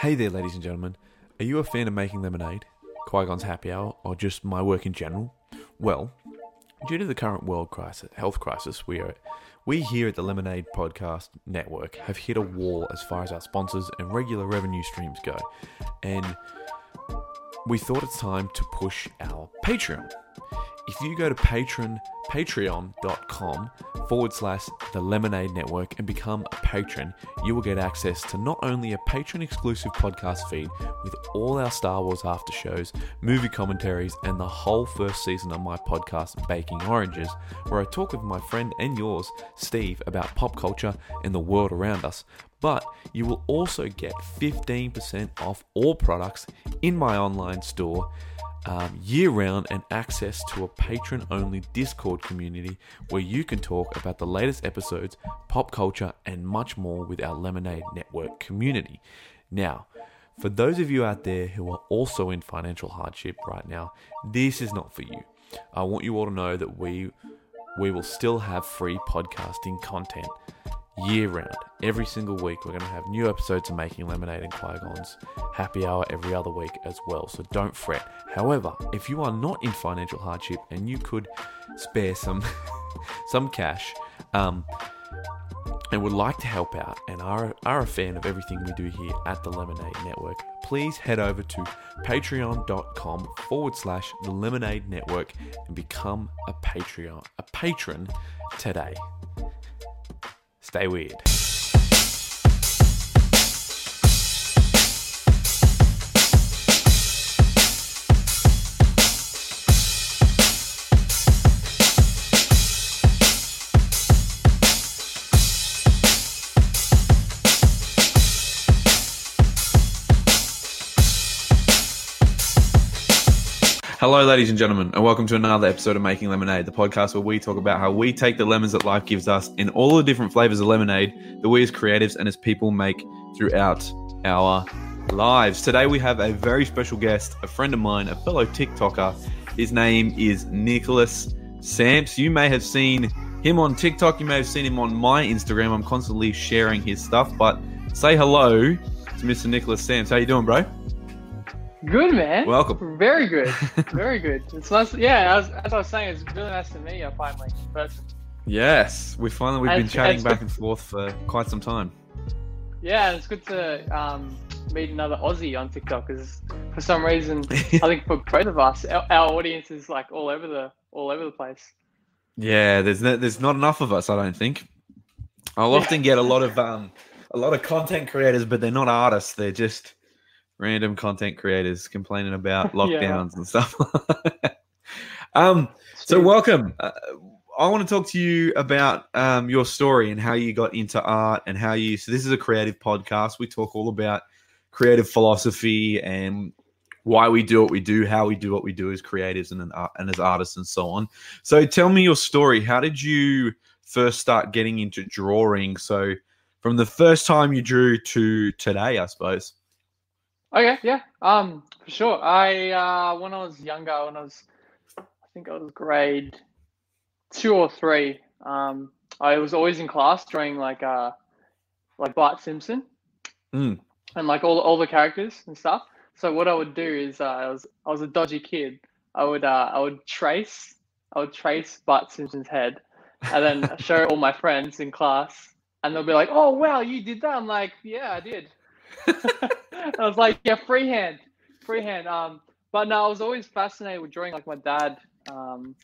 Hey there, ladies and gentlemen. Are you a fan of making lemonade, Qui Gon's happy hour, or just my work in general? Well, due to the current world crisis, health crisis, we are we here at the Lemonade Podcast Network have hit a wall as far as our sponsors and regular revenue streams go, and we thought it's time to push our Patreon. If you go to patron patreon.com forward slash the lemonade network and become a patron you will get access to not only a patron exclusive podcast feed with all our star wars after shows movie commentaries and the whole first season of my podcast baking oranges where i talk with my friend and yours steve about pop culture and the world around us. But you will also get 15% off all products in my online store um, year round and access to a patron only Discord community where you can talk about the latest episodes, pop culture, and much more with our Lemonade Network community. Now, for those of you out there who are also in financial hardship right now, this is not for you. I want you all to know that we we will still have free podcasting content year round. Every single week, we're going to have new episodes of Making Lemonade and Qui Gon's happy hour every other week as well. So don't fret. However, if you are not in financial hardship and you could spare some some cash, um, and would like to help out and are, are a fan of everything we do here at the Lemonade Network, please head over to patreon.com forward slash the Lemonade Network and become a Patreon, a patron today. Stay weird. Hello, ladies and gentlemen, and welcome to another episode of Making Lemonade, the podcast where we talk about how we take the lemons that life gives us in all the different flavors of lemonade that we as creatives and as people make throughout our lives. Today, we have a very special guest, a friend of mine, a fellow TikToker. His name is Nicholas Samps. You may have seen him on TikTok, you may have seen him on my Instagram. I'm constantly sharing his stuff, but say hello to Mr. Nicholas Samps. How you doing, bro? Good man. Welcome. Very good. Very good. It's nice. Yeah, as, as I was saying, it's really nice to meet you finally in person. Yes, we finally we've And- been chatting back and forth for quite some time. Yeah, it's good to um, meet another Aussie on TikTok because for some reason, I think for both of us, our, our audience is like all over the all over the place. Yeah, there's no, there's not enough of us, I don't think. I'll often get a lot of um a lot of content creators, but they're not artists. They're just random content creators complaining about Yeah. lockdowns and stuff. um, so welcome. Uh, I want to talk to you about um, your story and how you got into art and how you. So this is a creative podcast. We talk all about creative philosophy and why we do what we do, how we do what we do as creatives and an art, and as artists and so on. So tell me your story. How did you first start getting into drawing? So from the first time you drew to today, I suppose. Okay, yeah, um, for sure. I uh, when I was younger, when I was, I think I was grade two or three. Um, I was always in class drawing like uh, like Bart Simpson, Mm. and like all all the characters and stuff. So what I would do is uh, I was I was a dodgy kid. I would uh, I would trace I would trace Bart Simpson's head, and then show all my friends in class, and they'll be like, "Oh wow, you did that!" I'm like, "Yeah, I did." I was like, yeah, freehand, freehand. Um, but no, I was always fascinated with drawing. Like my dad, um,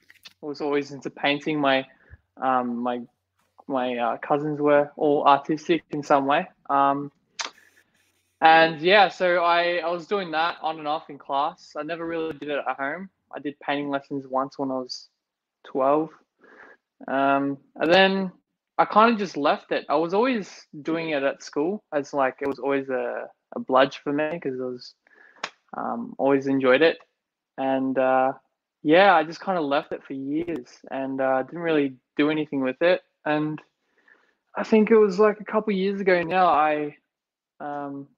was always into painting. My, um, my, my uh, cousins were all artistic in some way. Um, and yeah, so I I was doing that on and off in class. I never really did it at home. I did painting lessons once when I was twelve, um, and then I kind of just left it. I was always doing it at school as like it was always a, a bludge for me because I was um, always enjoyed it, and uh, yeah, I just kind of left it for years and uh, didn't really do anything with it. And I think it was like a couple years ago now. I um,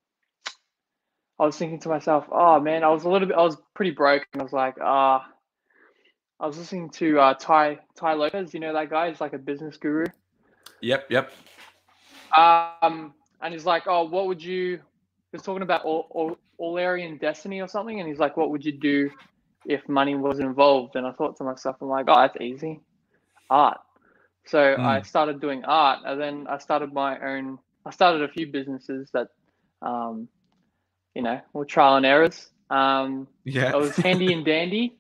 I was thinking to myself, oh man, I was a little bit, I was pretty broke, and I was like, ah. I was listening to uh, Tai Tai Lopez. You know that guy? He's like a business guru. Yep, yep. Um, and he's like, "Oh, what would you was talking about all, all, Aurelian Destiny or something, and he's like, "What would you do if money was involved?" And I thought to myself, "I'm like, oh, that's easy, art." So mm. I started doing art, and then I started my own. I started a few businesses that, um, you know, were trial and errors. Um, yeah, it was handy and dandy.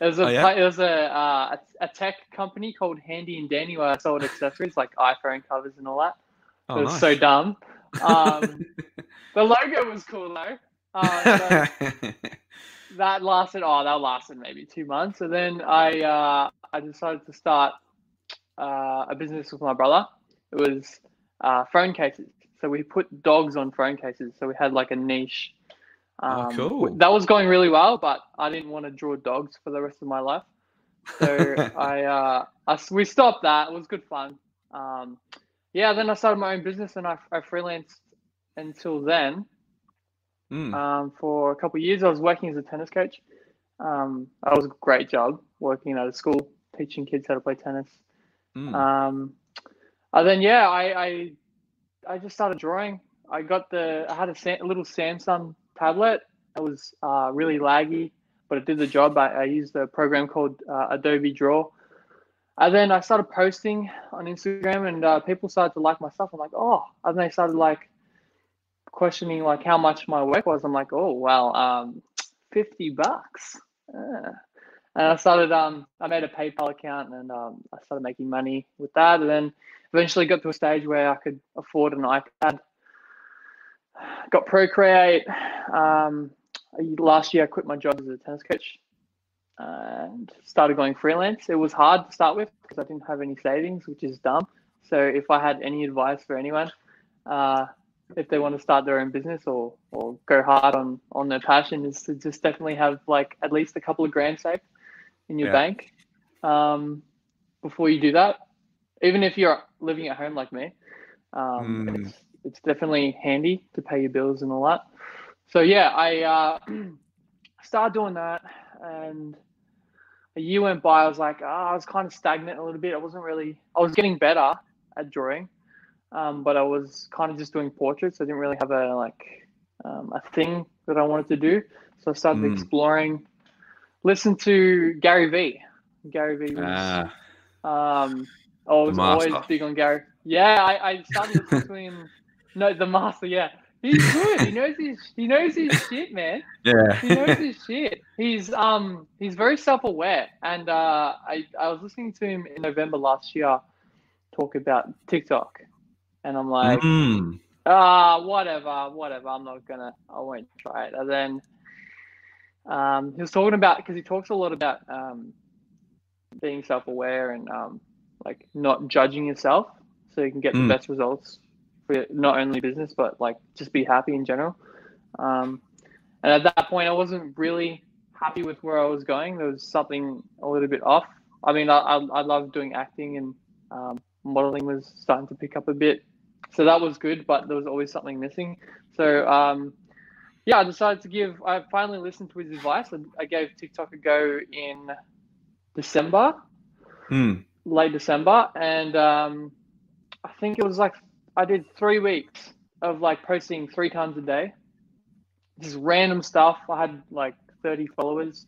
It was a oh, yeah? it was a, uh, a tech company called Handy and Dandy where I sold accessories like iPhone covers and all that. Oh, it was nice. so dumb. Um, the logo was cool though. Uh, that lasted. Oh, that lasted maybe two months, and then I uh, I decided to start uh, a business with my brother. It was uh, phone cases. So we put dogs on phone cases. So we had like a niche. Oh, um, oh, cool. That was going really well, but I didn't want to draw dogs for the rest of my life. So I, uh, I, we stopped that. It was good fun. Um, yeah, then I started my own business and I, I freelanced until then. Mm. Um, for a couple of years, I was working as a tennis coach. Um, that was a great job working at a school, teaching kids how to play tennis. Mm. Um, and then yeah, I, I I just started drawing. I got the I had a, a little Samsung tablet. It was uh, really laggy, but it did the job. I, I used a program called uh, Adobe Draw. And then I started posting on Instagram, and uh, people started to like my stuff. I'm like, oh, and they started like questioning like how much my work was. I'm like, oh, well, um, fifty bucks. Yeah and I started um I made a PayPal account and um, I started making money with that, and then eventually got to a stage where I could afford an iPad. Got Procreate. Um, last year I quit my job as a tennis coach and started going freelance. It was hard to start with because I didn't have any savings, which is dumb. So if I had any advice for anyone, uh, if they want to start their own business or or go hard on on their passion, is to just definitely have like at least a couple of grand saved in your yeah. bank um, before you do that. Even if you're living at home like me, um, mm. it's, it's definitely handy to pay your bills and all that. So yeah, I uh, started doing that, and a year went by. I was like, oh, I was kind of stagnant a little bit. I wasn't really. I was getting better at drawing, um, but I was kind of just doing portraits. I didn't really have a like um, a thing that I wanted to do. So I started mm. exploring listen to Gary Vee. Gary Vee. Was, ah, um, I was always big on Gary. Yeah, I, I started listening him. No, the master. Yeah, he's good. He knows his he knows his shit, man. Yeah, he knows his shit. He's um he's very self aware, and uh, I I was listening to him in November last year talk about TikTok, and I'm like, mm. ah, whatever, whatever. I'm not gonna. I won't try it. And then um, he was talking about because he talks a lot about um, being self-aware and um, like not judging yourself, so you can get mm. the best results for not only business but like just be happy in general. Um, and at that point, I wasn't really happy with where I was going. There was something a little bit off. I mean, I I, I love doing acting and um, modeling was starting to pick up a bit, so that was good. But there was always something missing. So um, yeah, I decided to give. I finally listened to his advice. I gave TikTok a go in December, mm. late December, and um, I think it was like I did three weeks of like posting three times a day, just random stuff. I had like thirty followers,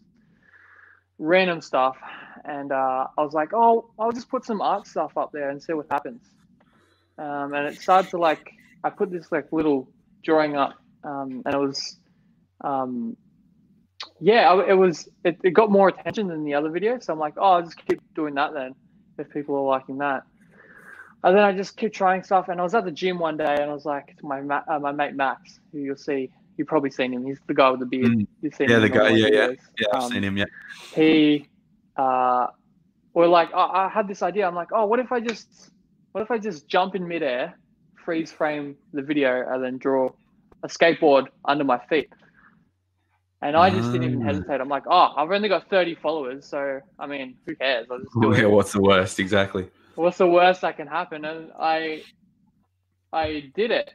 random stuff, and uh, I was like, oh, I'll just put some art stuff up there and see what happens. Um, and it started to like I put this like little drawing up um, and it was, um, yeah, it was. It, it got more attention than the other video, so I'm like, oh, I'll just keep doing that then, if people are liking that. And then I just kept trying stuff, and I was at the gym one day, and I was like to my uh, my mate Max, who you'll see, you've probably seen him. He's the guy with the beard. Mm. You've seen yeah, the guy. Yeah, yeah, yeah. I've um, seen him. Yeah. He, uh, or like I, I had this idea. I'm like, oh, what if I just, what if I just jump in midair, freeze frame the video, and then draw a skateboard under my feet. And I just didn't even ah. hesitate. I'm like, oh, I've only got 30 followers. So, I mean, who cares? I'll just do yeah, it. What's the worst? Exactly. What's the worst that can happen? And I, I did it.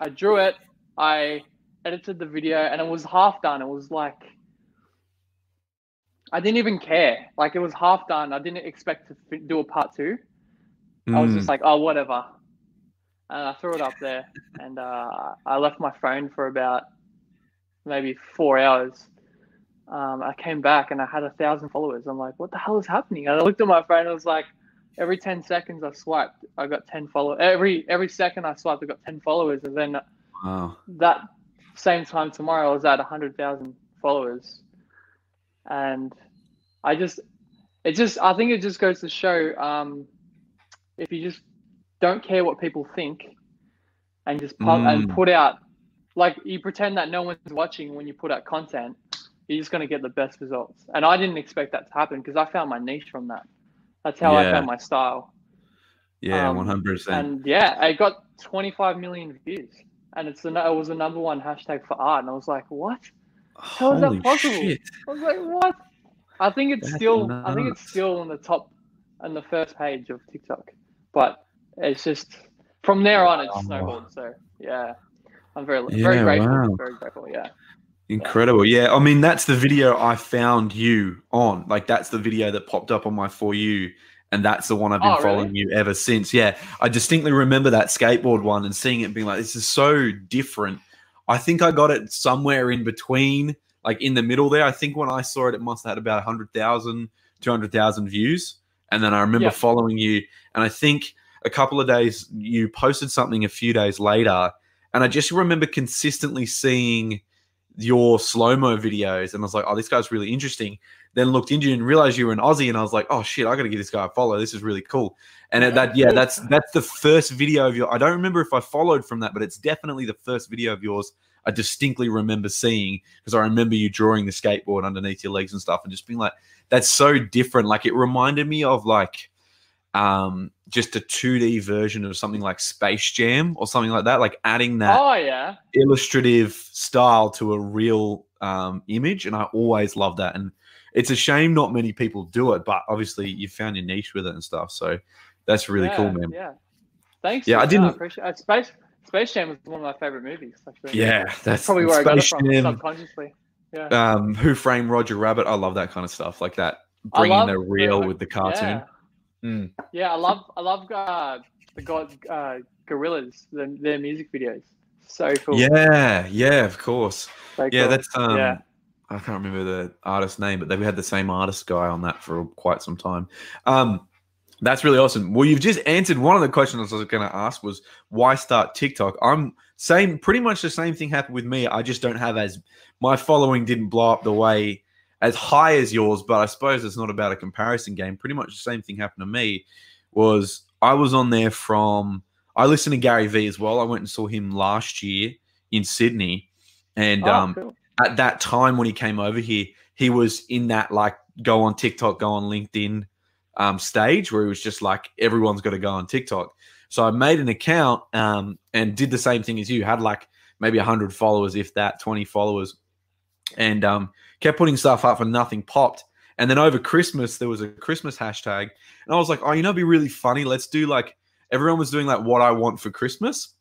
I drew it. I edited the video and it was half done. It was like, I didn't even care. Like it was half done. I didn't expect to do a part two. Mm. I was just mm. like, oh, whatever. and I threw it up there, and uh, I left my phone for about maybe four hours. Um, I came back and I had a thousand followers. I'm like, what the hell is happening? And I looked at my phone. and I was like, every ten seconds I swiped, I got ten followers. Every every second I swiped, I got ten followers. And then Wow. that same time tomorrow, I was at hundred thousand followers, and I just, it just, I think it just goes to show, um, if you just don't care what people think, and just and Mm. put out, like you pretend that no one's watching when you put out content, you're just gonna get the best results. And I didn't expect that to happen because I found my niche from that. That's how I found my style. Yeah, Um, one hundred percent. And yeah, I got 25 million views, and it's the it was the number one hashtag for art, and I was like, what? how is that possible? shit! I was like, what? I think it's That's still I think it's still on the top, on the first page of TikTok, but it's just from there on it's Wow. snowballed. So yeah, I'm very very grateful. wow. Very grateful. Yeah. Incredible. Yeah, I mean that's the video I found you on. Like that's the video that popped up on my for you, and that's the one I've been Oh, really? following you ever since. Yeah, I distinctly remember that skateboard one and seeing it being like, this is so different. I think I got it somewhere in between, like in the middle there. I think when I saw it, it must have had about 100,000, 200,000 views. And then I remember Yeah. following you, and I think a couple of days you posted something a few days later, and I just remember consistently seeing your slow mo videos, and I was like, "Oh, this guy's really interesting." Then looked into you and realized you were an Aussie, and I was like, "Oh shit, I got to give this guy a follow. This is really cool." And at that, yeah, that's that's the first video of your. I don't remember if I followed from that, but it's definitely the first video of yours I distinctly remember seeing because I remember you drawing the skateboard underneath your legs and stuff, and just being like, "That's so different." Like it reminded me of like um just a 2D version of something like Space Jam or something like that, like adding that Oh yeah. illustrative style to a real um, image, and I always love that. And it's a shame not many people do it, but obviously you found your niche with it and stuff. So that's really yeah, cool, man. Yeah. Thanks. Yeah, I didn't- appreciate it. Space Space Jam was one of my favorite movies. Actually. Yeah, That's that's probably where I got it Space from Jam, subconsciously. Yeah. Um, Who Framed Roger Rabbit? I love that kind of stuff, like that bringing love the real the- with the cartoon. Yeah. Mm. Yeah, I love I love uh, the God uh, Gorillaz, the, their music videos. So cool. Yeah, yeah, of course. So Yeah, cool. that's um, Yeah. I can't remember the artist's name, but they had the same artist guy on that for quite some time. Um, that's really awesome. Well, you've just answered one of the questions I was going to ask was why start TikTok. I'm same, pretty much the same thing happened with me. I just don't have as my following didn't blow up the way as high as yours, but I suppose it's not about a comparison game. Pretty much the same thing happened to me. Was I was on there from I listened to Gary Vee as well. I went and saw him last year in Sydney, and Oh, um, cool. at that time when he came over here, he was in that like go on TikTok, go on LinkedIn um, stage where he was just like everyone's got to go on TikTok. So I made an account um, and did the same thing as you. Had like maybe hundred followers, if that, twenty followers, and um, kept putting stuff up and nothing popped. And then over Christmas, there was a Christmas hashtag, and I was like, oh, you know, it'd be really funny. Let's do like everyone was doing like what I want for Christmas.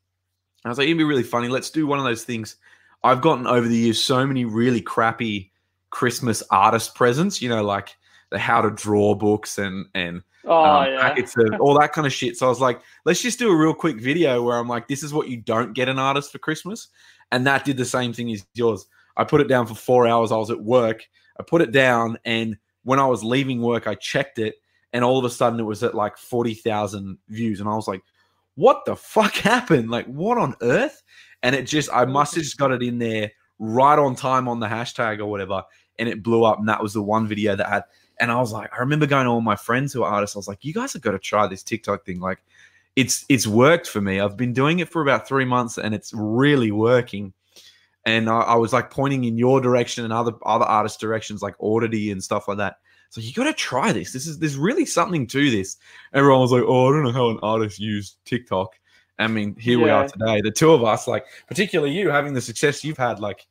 And I was like, it'd be really funny. Let's do one of those things. I've gotten over the years so many really crappy Christmas artist presents, you know, like the how to draw books and and Oh um, yeah. of all that kind of shit. So I was like, let's just do a real quick video where I'm like, this is what you don't get an artist for Christmas. And that did the same thing as yours. I put it down for four hours. I was at work. I put it down. And when I was leaving work, I checked it. And all of a sudden it was at like 40,000 views. And I was like, what the fuck happened? Like, what on earth? And it just, I must have just got it in there right on time on the hashtag or whatever. And it blew up. And that was the one video that had and I was like, I remember going to all my friends who are artists. I was like, you guys have got to try this TikTok thing. Like, it's it's worked for me. I've been doing it for about three months, and it's really working. And I, I was like pointing in your direction and other other artist directions, like Audity and stuff like that. So you got to try this. This is there's really something to this. Everyone was like, oh, I don't know how an artist used TikTok. I mean, here we are today. The two of us, like particularly you, having the success you've had, like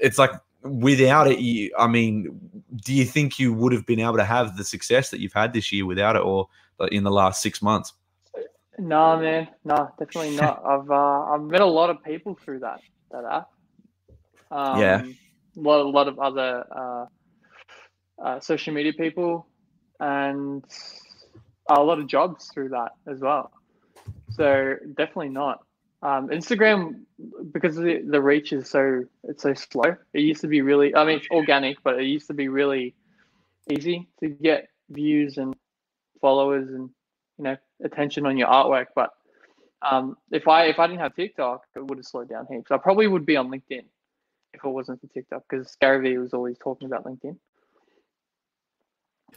it's like without it, you, I mean, do you think you would have been able to have the success that you've had this year without it, or in the last six months? No, man, no, definitely not. I've uh, I've met a lot of people through that that app. Um, Yeah. a lot, a lot of other uh, uh, social media people, and a lot of jobs through that as well. So definitely not. Um, Instagram because the, the reach is so it's so slow. It used to be really I mean it's organic, but it used to be really easy to get views and followers and you know attention on your artwork. But um, if I if I didn't have TikTok, it would have slowed down heaps. I probably would be on LinkedIn if it wasn't for TikTok because Gary Vee was always talking about LinkedIn.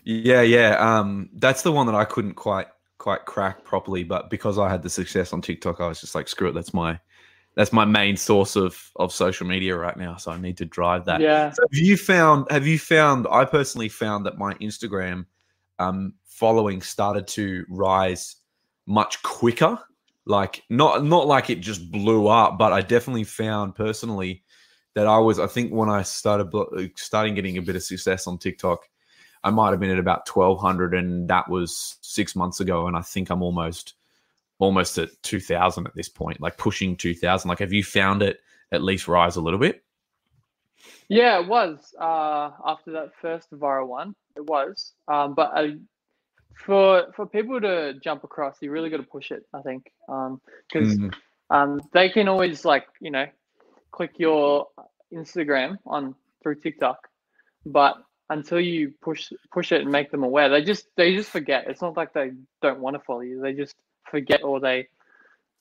Yeah, yeah. Um, that's the one that I couldn't quite quite crack properly, but because I had the success on TikTok, I was just like, screw it, that's my that's my main source of of social media right now. So I need to drive that. Yeah. So have you found have you found I personally found that my Instagram um following started to rise much quicker. Like not not like it just blew up, but I definitely found personally that I was I think when I started starting getting a bit of success on TikTok, I might have been at about 1200 and that was 6 months ago and I think I'm almost almost at 2000 at this point, like pushing 2000. Like have you found it at least rise a little bit? Yeah, it was uh, after that first viral one. It was, um, but I, for for people to jump across, you really got to push it. I think because mm. um, they can always like you know click your Instagram on through TikTok, but until you push push it and make them aware, they just they just forget. It's not like they don't want to follow you; they just forget or they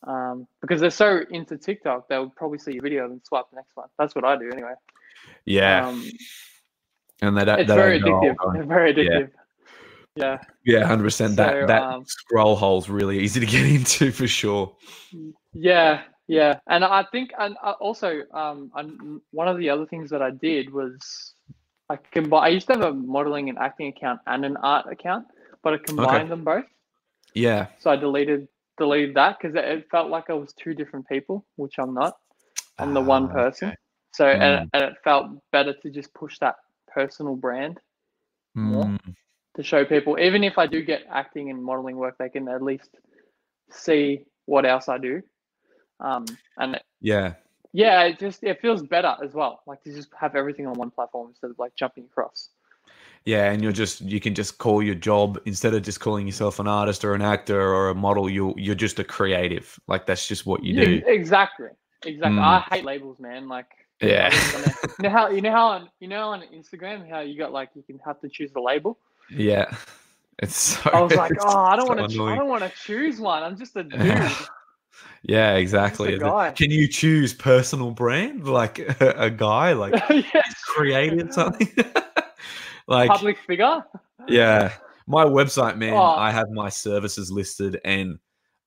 um, because they're so into TikTok, they'll probably see your video and swipe the next one. That's what I do anyway. Yeah. Um, and that it's very addictive. It's very addictive. Yeah. Yeah, hundred so, percent. That that um, scroll hole's really easy to get into for sure. Yeah, yeah, and I think, and uh, also, um, and one of the other things that I did was I combine. I used to have a modeling and acting account and an art account, but I combined okay. them both. Yeah. So I deleted deleted that because it felt like I was two different people, which I'm not. I'm the one ah, person. Okay. So mm. and, and it felt better to just push that personal brand more mm. to show people. Even if I do get acting and modeling work, they can at least see what else I do. Um, and yeah, yeah, it just it feels better as well. Like to just have everything on one platform instead of like jumping across. Yeah, and you're just you can just call your job instead of just calling yourself an artist or an actor or a model. You you're just a creative. Like that's just what you do. exactly, exactly. Mm. I hate labels, man. Like yeah. you know how you know how on you know on Instagram how you got like you can have to choose the label. Yeah. It's so, I was like, oh, I don't so want to. I don't want to choose one. I'm just a dude. Yeah, exactly. Can you choose personal brand like a, a guy like yes. created something like public figure? yeah, my website, man. Oh. I have my services listed, and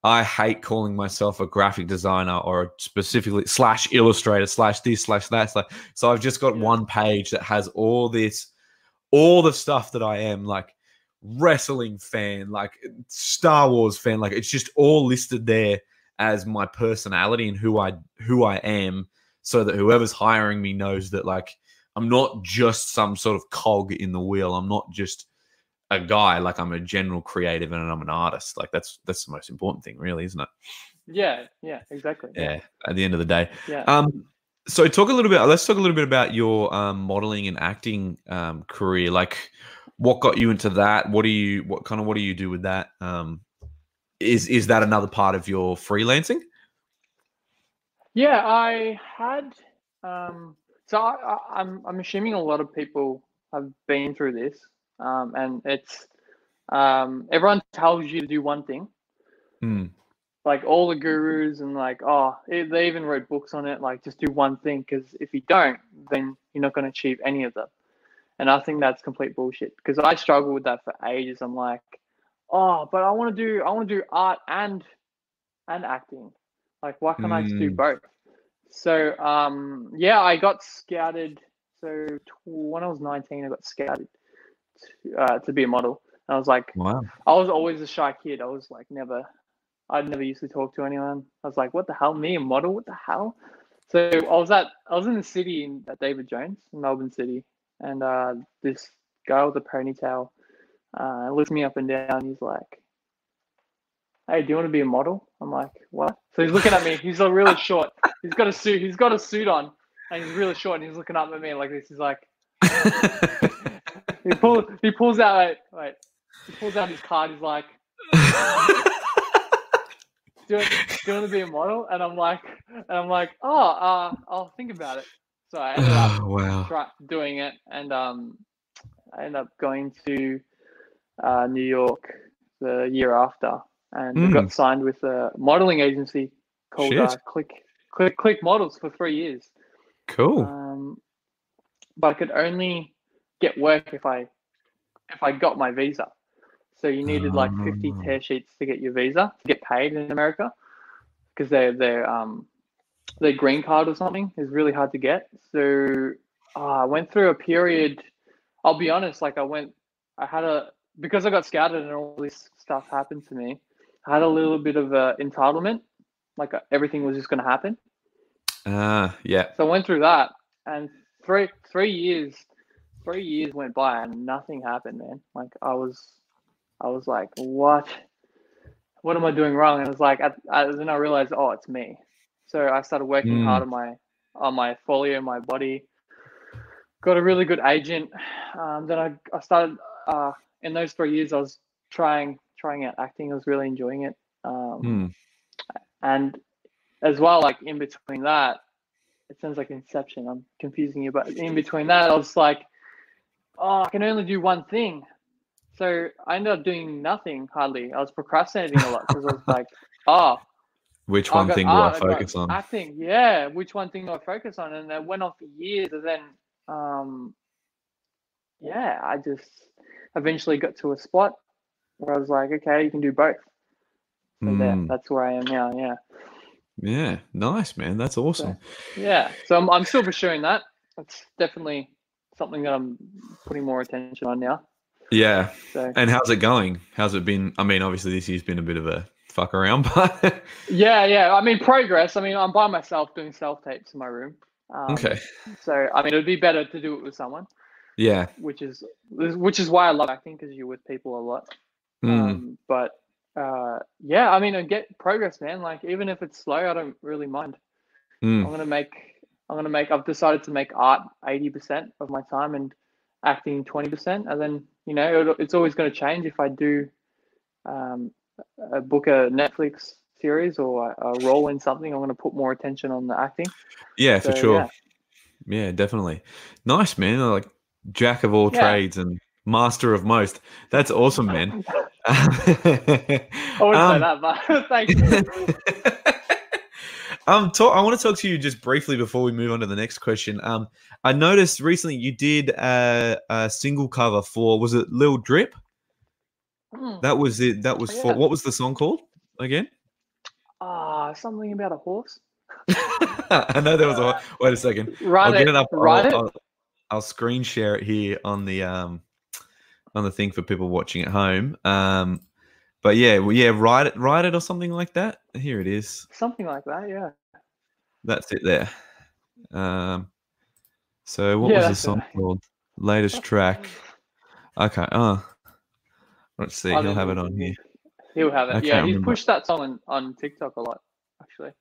I hate calling myself a graphic designer or specifically slash illustrator slash this slash that. So I've just got yeah. one page that has all this, all the stuff that I am like wrestling fan, like Star Wars fan. Like it's just all listed there as my personality and who I who I am, so that whoever's hiring me knows that like I'm not just some sort of cog in the wheel. I'm not just a guy. Like i'm a general creative and i'm an artist. Like that's that's the most important thing really isn't it? Yeah yeah exactly. Yeah at the end of the day. Yeah. Um so talk a little bit let's talk a little bit about your um modeling and acting um career. Like what got you into that? What do you what kind of what do you do with that um is is that another part of your freelancing yeah i had um so I, I, i'm i'm assuming a lot of people have been through this um, and it's um, everyone tells you to do one thing. Mm. Like all the gurus and like oh it, they even wrote books on it like just do one thing because if you don't then you're not going to achieve any of them. And I think that's complete bullshit because I struggled with that for ages. I'm like, oh, but I want to do I want to do art and and acting. Like, why can't mm. I just do hmm. both? So um, yeah, I got scouted. So when I was 19, I got scouted to, uh, to be a model. And I was like, wow. I was always a shy kid. I was like, never, I'd never used to talk to anyone. I was like, what the hell, me a model? What the hell? So I was at, I was in the city in at David Jones, in Melbourne City, and uh, this guy with a ponytail uh, looks me up and down. He's like, hey, do you want to be a model? I'm like, what? So he's looking at me. He's really short. He's got a suit. He's got a suit on, and he's really short. And he's looking up at me like this. He's like, he pulls he pulls out wait, wait. He pulls out his card, he's like "Do you want to be a model, and I'm like, and I'm like, oh, uh, I'll think about it. So I ended up Oh, wow. doing it, and um, I ended up going to uh, New York the year after, and Mm. got signed with a modeling agency called uh, Click Click Click Models for three years. Cool. Um, but I could only get work if I if I got my visa. So you needed like 50 Oh. tear sheets to get your visa to get paid in America because their their um their green card or something is really hard to get. So uh, I went through a period. I'll be honest, like I went, I had a because I got scouted and all this stuff happened to me. I had a little bit of a entitlement, like uh, everything was just going to happen. Ah, yeah. So I went through that, and three three years, three years went by, and nothing happened, man. Like I was, I was like, what? What am I doing wrong? And it was like, I, I, then I realized, oh, it's me. So I started working Mm. hard on my on my folio, my body. Got a really good agent. Um, then I, I started uh, in those three years. I was trying trying out acting. I was really enjoying it. Um, Hmm. and as well, like in between that, it sounds like Inception. I'm confusing you, but in between that, I was like, oh, I can only do one thing. So I ended up doing nothing hardly. I was procrastinating a lot because I was like, oh, Which one got thing do art, I I focus on? acting. Yeah, which one thing do I focus on? And that went on for years, and then, um, yeah, I just eventually got to a spot where I was like, okay, you can do both. So there, Mm. that's where I am now. Yeah. Yeah, nice, man. That's awesome. Yeah, so I'm, I'm still pursuing that. That's definitely something that I'm putting more attention on now. Yeah. So And how's it going? How's it been? I mean, obviously this year's been a bit of a fuck around, but yeah, yeah. I mean, progress. I mean, I'm by myself doing self tapes in my room. Um, okay. So I mean, it would be better to do it with someone, Yeah. which is which is why I love acting because you're with people a lot. Mm. Um, but uh, yeah, I mean, I get progress, man. Like even if it's slow, I don't really mind. Mm. I'm gonna make. I'm gonna make. I've decided to make art eighty percent of my time and acting twenty percent, and then you know it, it's always going to change if I do um, a book a Netflix series or a, a role in something. I'm going to put more attention on the acting. Yeah, for sure. yeah. Yeah. definitely. Nice, man. Like jack of all Yeah. trades and master of most. That's awesome, man. I wouldn't Um, say that, but thanks. um, talk, I want to talk to you just briefly before we move on to the next question. Um, I noticed recently you did a, a single cover for was it Lil Drip? Hmm. That was it. That was Oh, for what was the song called again? Ah, something about a horse. I know there was a. Wait a second. Write I'll it. get it up. I'll. I'll, I'll screen share it here on the um on the thing for people watching at home. Um, but yeah, well, yeah, write it, write it or something like that. Here it is. Something like that. Yeah. That's it there. Um, so what Yeah, was the song called? Latest track. Okay. Oh, let's see. I He'll have it on here. He'll have it. Yeah, he's remember. pushed that song on, on TikTok a lot, actually.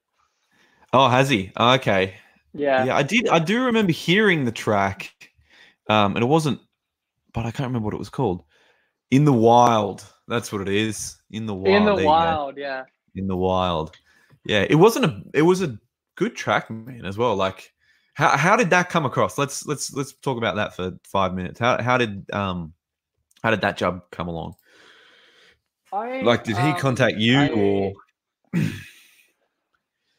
Oh, has he? Okay. Yeah. Yeah, I did. I do remember hearing the track, um, and it wasn't, but I can't remember what it was called. In the Wild. That's what it is. In the Wild. In the wild, yeah. In the Wild. Yeah, it wasn't a. It was a good track, man, as well. Like, how how did that come across? Let's let's let's talk about that for five minutes. How how did um how did that job come along? I, Like, did he um, contact you I- or?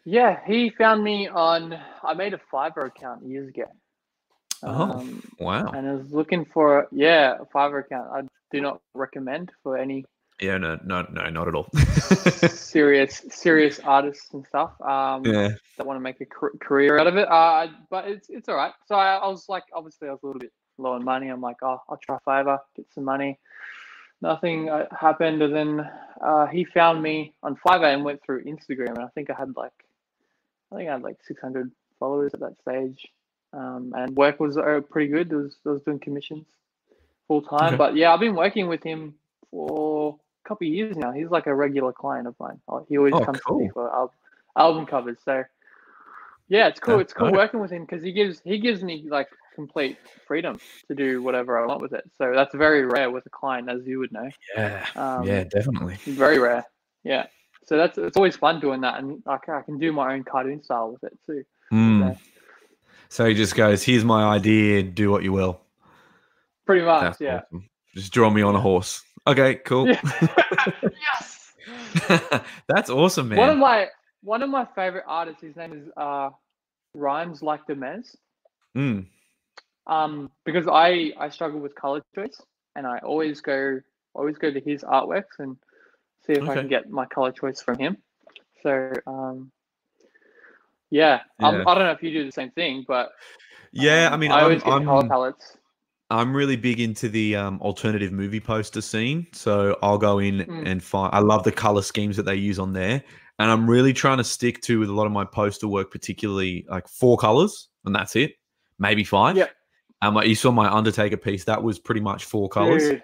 Yeah, he found me on. I made a Fiverr account years ago. Oh. Um, Wow. and I was looking for yeah a Fiverr account. I do not recommend for any Yeah. No. No. No. Not at all. serious serious artists and stuff. Um, yeah. that want to make a career out of it. Uh, but it's it's all right. So I, I was like, obviously, I was a little bit low on money. I'm like, oh, I'll try Fiverr, get some money. Nothing uh, happened, and then uh, he found me on Fiverr and went through Instagram, and I think I had like, I think I had like 600 followers at that stage, um, and work was uh, pretty good. I was I was doing commissions full time, Okay. but yeah, I've been working with him for a couple of years now. He's like a regular client of mine. He always Oh, comes to me for al- album covers. So yeah, it's cool. That's it's cool working with him because he gives he gives me like complete freedom to do whatever I want with it. So that's very rare with a client, as you would know. Yeah. Um, yeah. Definitely. very rare. Yeah. So that's it's always fun doing that, and I can, I can do my own cartoon style with it too. Mm. Yeah. So he just goes, "Here's my idea. Do what you will." Pretty much, That's yeah. awesome. Just draw me on a horse. Okay, cool. Yeah. yes. That's awesome, man. One of my one of my favorite artists. His name is uh, Rhymes Like the Mez. Mm. Um, because I I struggle with color choice, and I always go always go to his artworks and see if I can get my color choice from him. So um, yeah, Um, Yeah. I don't know if you do the same thing, but Yeah, um, I mean, I always I'm, get color I'm, palettes. I'm really big into the um, alternative movie poster scene. So I'll go in Mm. and find. I love the color schemes that they use on there, and I'm really trying to stick to with a lot of my poster work, particularly like four colors, and that's it, maybe five. Yeah. Um, like you saw my Undertaker piece. That was pretty much four colors. Dude,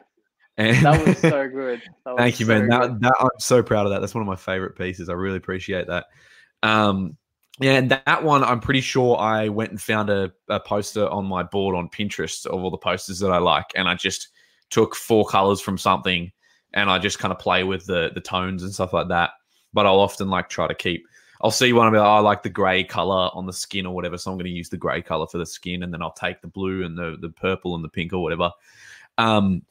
And that was so good. Was Thank you, so man. That, that I'm so proud of that. That's one of my favorite pieces. I really appreciate that. Um, yeah, and that one, I'm pretty sure I went and found a, a poster on my board on Pinterest of all the posters that I like, and I just took four colors from something, and I just kind of play with the the tones and stuff like that. But I'll often like try to keep. I'll see one and be like, oh, I like the grey color on the skin or whatever, so I'm going to use the grey color for the skin, and then I'll take the blue and the the purple and the pink or whatever. Um,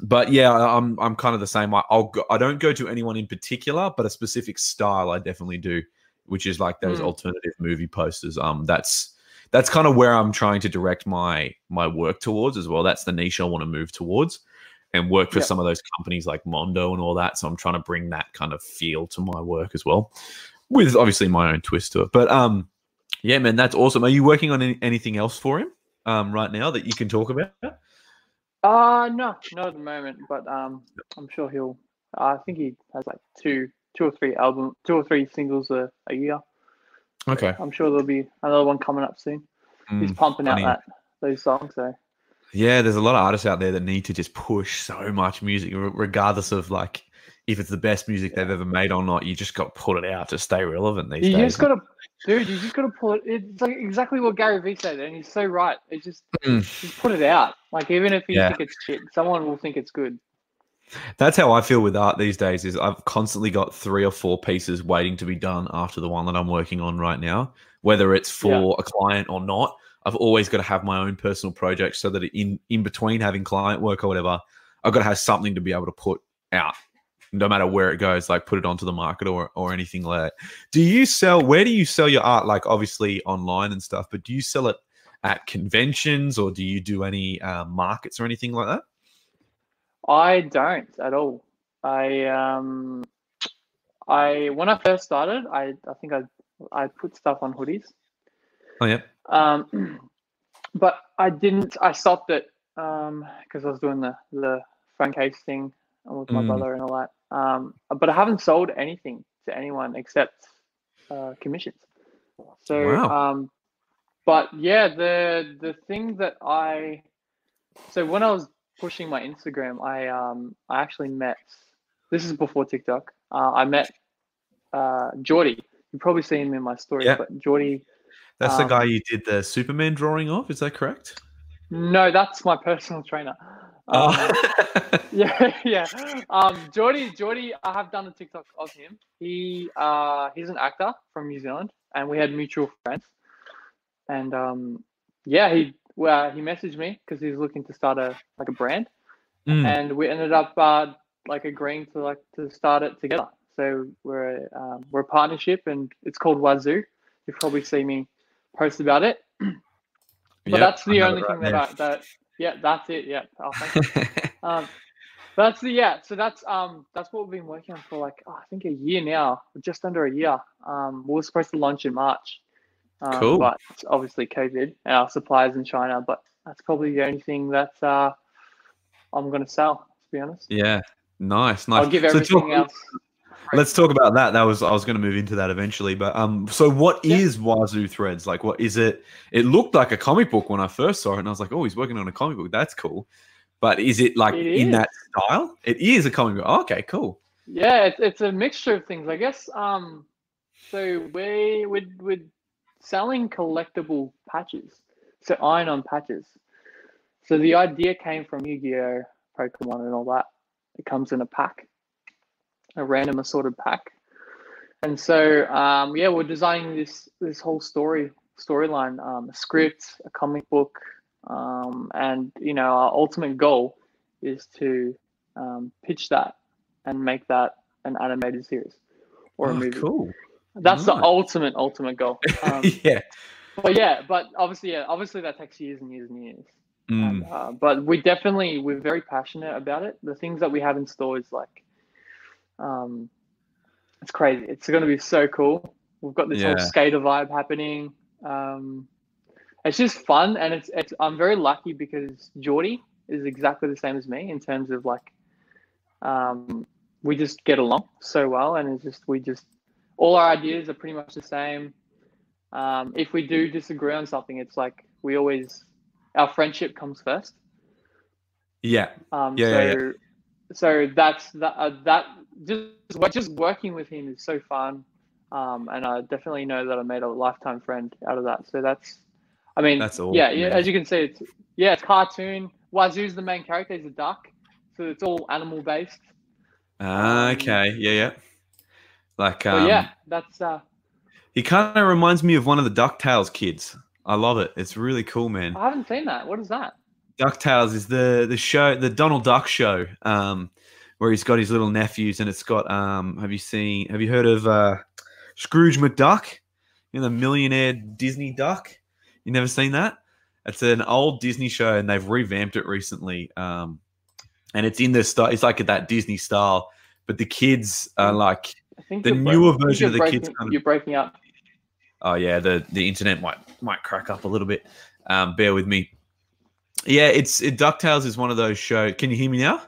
but yeah, I'm I'm kind of the same. I, I'll go, I don't go to anyone in particular, but a specific style I definitely do, which is like those Mm. alternative movie posters. Um, that's that's kind of where I'm trying to direct my my work towards as well. That's the niche I want to move towards, and work for Yep. some of those companies like Mondo and all that. So I'm trying to bring that kind of feel to my work as well, with obviously my own twist to it. But um, yeah, man, that's awesome. Are you working on any, anything else for him um right now that you can talk about? Uh no, not at the moment, but um, I'm sure he'll. I think he has like two, two or three album, two or three singles a, a year. Okay. I'm sure there'll be another one coming up soon. He's Mm. pumping out that those songs. So Yeah, there's a lot of artists out there that need to just push so much music, regardless of like if it's the best music they've ever made or not. You just got to put it out to stay relevant these you days. You just gotta, dude. You just gotta pull it. It's like exactly what Gary Vee said, and he's so right. It just, Mm. just put it out. Like even if you Yeah. think it's shit, someone will think it's good. That's how I feel with art these days. Is I've constantly got three or four pieces waiting to be done after the one that I'm working on right now, whether it's for a client or not. I've always got to have my own personal project so that in in between having client work or whatever, I've got to have something to be able to put out, no matter where it goes. Like put it onto the market or or anything like that. Do you sell? Where do you sell your art? Like obviously online and stuff, but do you sell it at conventions or do you do any uh, markets or anything like that? I don't at all. I um, I when I first started, I I think I I put stuff on hoodies. Oh yeah. Um, but I didn't. I stopped it um because I was doing the the phone case thing with my Mm. brother and all that. Um, but I haven't sold anything to anyone except uh, commissions. So Wow. um, but yeah, the the thing that I so when I was pushing my Instagram, I um I actually met. This is before TikTok. Uh, I met uh, Geordie. You've probably seen him in my story, Yeah. but Geordie. That's the Um, guy you did the Superman drawing of. Is that correct? No, that's my personal trainer. Um, Oh. yeah, yeah. Um, Jordy, Geordie, I have done a TikTok of him. He, uh, he's an actor from New Zealand, and we had mutual friends. And um, yeah, he, well, he messaged me because he's looking to start a like a brand, Mm. and we ended up uh, like agreeing to like to start it together. So we're um, we're a partnership, and it's called Wazoo. You've probably seen me post about it. But Yep, that's the only thing that I, that yeah, that's it. Yeah. Oh, um, that's the yeah. So that's um that's what we've been working on for like oh, I think a year now, just under a year. Um, we were supposed to launch in March. Um, Cool. But it's obviously COVID and our suppliers in China. But that's probably the only thing that uh, I'm gonna sell. To be honest, yeah, nice, nice. I'll give So everything talk- else. Let's talk about that. That was I was going to move into that eventually, but um, so what Yeah. is Wazoo Threads? Like, what is it? It looked like a comic book when I first saw it, and I was like, oh, he's working on a comic book. That's cool. But is it like It in is. that style? It is a comic book. okay, cool. Yeah, it's, it's a mixture of things, I guess. Um, so we we're, we're selling collectible patches, so iron-on patches. So the idea came from Yu-Gi-Oh, Pokemon, and all that. It comes in a pack, a random assorted pack. And so um, yeah, we're designing this this whole story storyline, um, a script, a comic book, um, and you know our ultimate goal is to um, pitch that and make that an animated series or a Oh, movie. cool. That's the ultimate ultimate goal. Um, yeah. but yeah, but obviously, yeah, obviously that takes years and years and years. Mm. And, uh, but we definitely we're very passionate about it. The things that we have in store is like, um, it's crazy. It's going to be so cool. We've got this whole skater vibe happening. Um, it's just fun, and it's, it's I'm very lucky because Geordie is exactly the same as me in terms of like, um, we just get along so well, and it's just we just all our ideas are pretty much the same. Um, if we do disagree on something, it's like we always our friendship comes first. Yeah. Um, Yeah, so, yeah, so that's that. Uh, that just just working with him is so fun, um, and I definitely know that I made a lifetime friend out of that. So that's, I mean, That's awesome, yeah, yeah. As you can see, it's yeah, it's cartoon. Wazoo's the main character. He's a duck, so it's all animal based. Ah, Um, okay. Yeah, yeah. Like, um, yeah, that's uh, he kind of reminds me of one of the Ducktales kids. I love it. It's really cool, man. I haven't seen that. What is that? Ducktales is the the show, the Donald Duck show, um, where he's got his little nephews, and it's got. Um, have you seen? Have you heard of uh, Scrooge McDuck? You know, the millionaire Disney duck. You never seen that? It's an old Disney show, and they've revamped it recently. Um, and it's in the style. It's like that Disney style, but the kids are like, The newer think version of the breaking, kids kind of- You're breaking up. oh yeah, the the internet might might crack up a little bit. Um, bear with me. Yeah, it's it, Ducktales is one of those shows. Can you hear me now?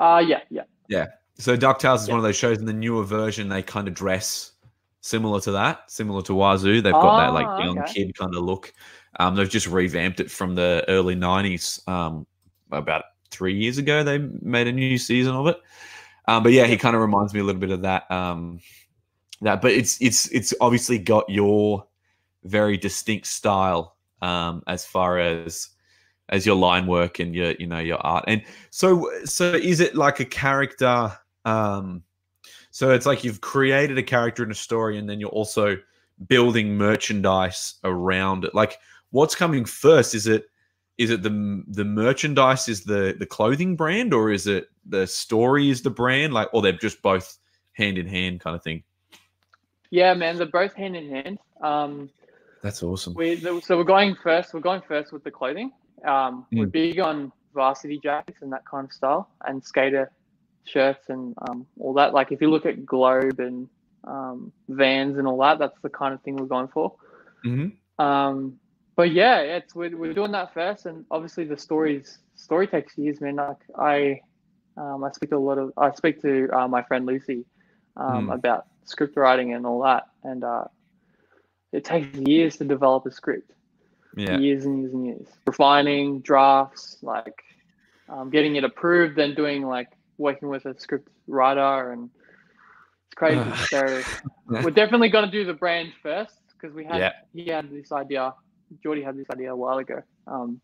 Uh yeah, yeah. Yeah. So Ducktales is Yeah. one of those shows in the newer version. They kind of dress similar to that, similar to Wazoo. They've got that like Ah, young okay. kid kind of look. Um, they've just revamped it from the early '90s. Um, about three years ago, they made a new season of it. Um, but yeah, he kind of reminds me a little bit of that. Um, that, but it's it's it's obviously got your very distinct style um, as far as as your line work and your you know your art. And so so is it like a character? Um, so it's like you've created a character in a story, and then you're also building merchandise around it. Like, what's coming first? Is it is it the the merchandise is the the clothing brand, or is it the story is the brand? Like, or they're just both hand in hand kind of thing. Yeah, man, they're both hand in hand. Um, That's awesome. we so we're going first. We're going first with the clothing. Um, We're Mm. big on varsity jackets and that kind of style, and skater shirts and um, all that. Like if you look at Globe and um, Vans and all that, that's the kind of thing we're going for. hmm Um, but yeah, it's we're, we're doing that first, and obviously the stories story takes years, man. Like I, um, I speak to a lot of I speak to uh, my friend Lucy um, Hmm. about script writing and all that, and uh, it takes years to develop a script, Yeah. years and years and years, refining drafts, like um, getting it approved, then doing like working with a script writer, and it's crazy. so we're definitely going to do the brand first because we had Yeah. he had this idea Geordie had this idea a while ago um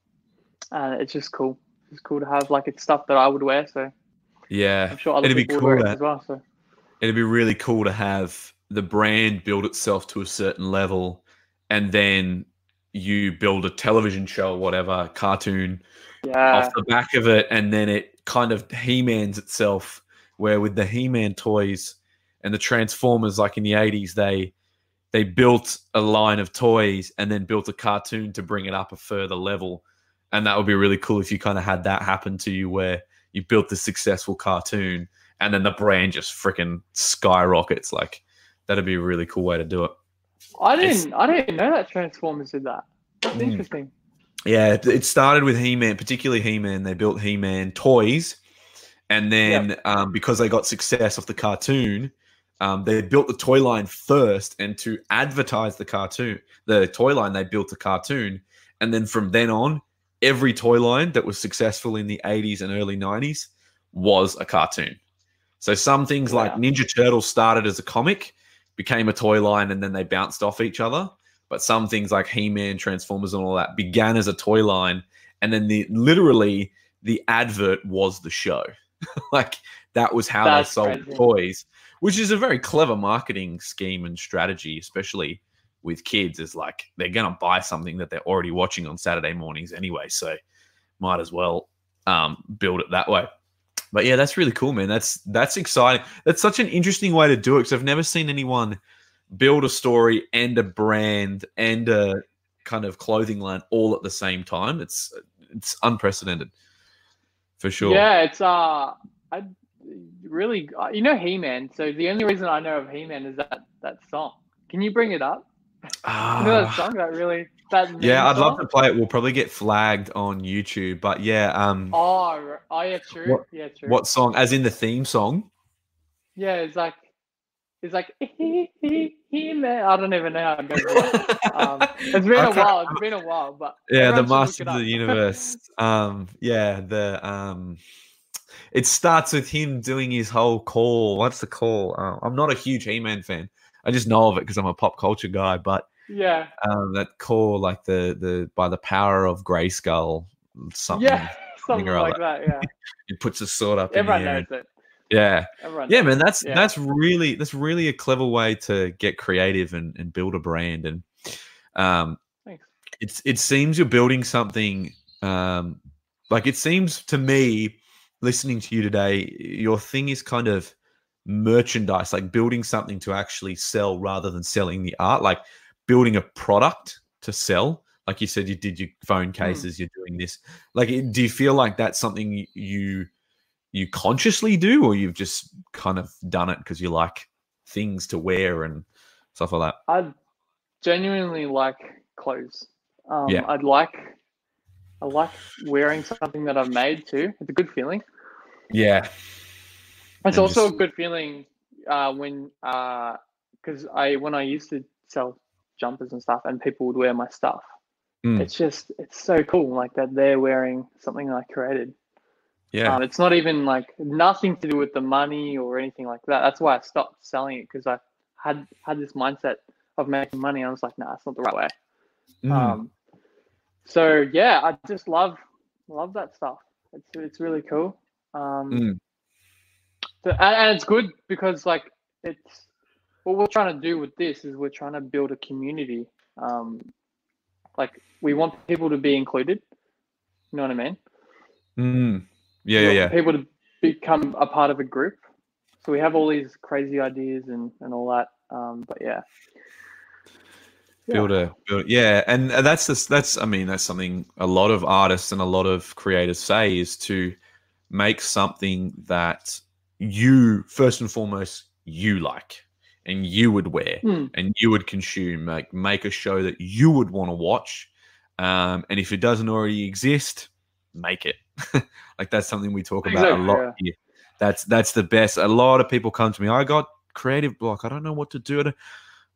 and it's just cool it's cool to have like it's stuff that I would wear so Yeah. I'm sure other It'd be cool would wear to- it as well so it'd be really cool to have the brand build itself to a certain level and then you build a television show or whatever cartoon yeah. off the back of it and then it kind of he-mans itself where with the he-man toys and the transformers like in the 80s they they built a line of toys and then built a cartoon to bring it up a further level. And that would be really cool if you kind of had that happen to you where you built the successful cartoon and then the brand just freaking skyrockets. Like that'd be a really cool way to do it I didn't I didn't know that Transformers did that that's Mm. interesting Yeah, it- started with He Man, particularly He Man. They built He Man toys, and then um, because they got success off the cartoon, um, they built the toy line first. And to advertise the cartoon, the toy line, they built a cartoon, and then from then on, every toy line that was successful in the '80s and early '90s was a cartoon. So some things like Ninja Turtles started as a comic, became a toy line, and then they bounced off each other but some things like He-Man, Transformers, and all that began as a toy line, and then the literally the advert was the show. like that was how That's they sold crazy. toys. which is a very clever marketing scheme and strategy, especially with kids. Is like they're gonna buy something that they're already watching on Saturday mornings anyway, so might as well um, build it that way. But yeah, that's really cool, man. That's that's exciting. That's such an interesting way to do it because I've never seen anyone build a story and a brand and a kind of clothing line all at the same time. It's it's unprecedented for sure. Yeah, it's uh, I really uh, you know He Man. So the only reason I know of He Man is that that song. Can you bring it up? Ah. You know that song that really that yeah, I'd love to play it. We'll probably get flagged on YouTube, but yeah, um, Oh, oh yeah, true. What- yeah, true. what song? As in the theme song? Yeah, it's like it's like he, he, he man. I don't even know how it goes. um, it's been a while. It's been a while, but yeah, the everyone should look Masters it of the. Universe. um, yeah, the um, it starts with him doing his whole call. What's the call? Uh, I'm not a huge He-Man fan. I just know of it because I'm a pop culture guy. But yeah, um, that core like the the by the power of Grayskull, something. yeah, something or like other. that. Yeah, He puts a sword up everyone in the air. knows it. Yeah, Everyone. yeah, man. That's Yeah. that's really that's really a clever way to get creative and, and build a brand. And um, Thanks. it's it seems you're building something. Um, like it seems to me, listening to you today, your thing is kind of merchandise, like building something to actually sell rather than selling the art, like building a product to sell. Like you said, you did your phone cases, you're doing this. Like, do you feel like that's something you you consciously do, or you've just kind of done it because you like things to wear and stuff like that? I genuinely like clothes. Um, Yeah. I'd like I like wearing something that I've made too. It's a good feeling. Yeah, It's also just- a good feeling uh, when because I when I used to sell jumpers and stuff, and people would wear my stuff. Mm. It's just it's so cool, like that they're wearing something I created. yeah, Um, it's not even like nothing to do with the money or anything like that. That's why I stopped selling it because I had had this mindset of making money. I was like, nah, it's not the right way. Mm. Um, so yeah, I just love love that stuff. It's it's really cool. Um, Mm. So- and, and it's good because like it's what we're trying to do with this is we're trying to build a community. Um, like we want people to be included. You know what I mean? Mm. yeah, yeah. People to become a part of a group. So we have all these crazy ideas and and all that. Um, but yeah. Yeah. build a build yeah and that's this that's i mean that's something a lot of artists and a lot of creators say is to make something that you first and foremost you like and you would wear Hmm. and you would consume like make a show that you would want to watch um, and if it doesn't already exist make it like that's something we talk about a lot yeah. here. that's that's the best a lot of people come to me i got creative block i don't know what to do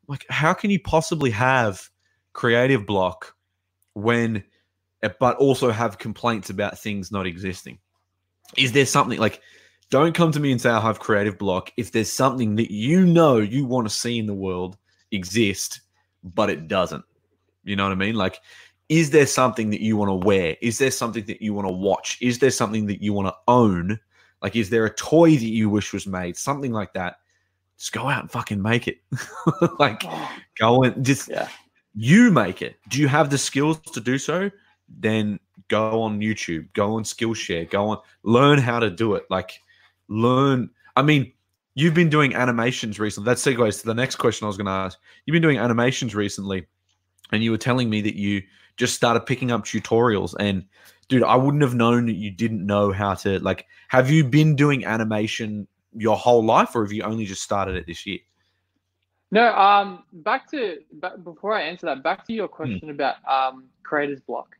like how can you possibly have creative block when eh, but also have complaints about things not existing is there something like don't come to me and say i have creative block if there's something that you know you want to see in the world exist but it doesn't. You know what i mean? Like is there something that you want to wear? Is there something that you want to watch? Is there something that you want to own? Like is there a toy that you wish was made? Something like that. Just go out and fucking make it. Like go and just yeah. you make it. Do you have the skills to do so? Then go on YouTube, go on Skillshare, go on, learn how to do it. Like, learn. I mean, you've been doing animations recently. That segues to the next question I was going to ask. You've been doing animations recently, and you were telling me that you just started picking up tutorials. And, dude, I wouldn't have known that you didn't know how to. Like, have you been doing animation your whole life, or have you only just started it this year? No, um, back to back, before I answer that, back to your question about um, creators block.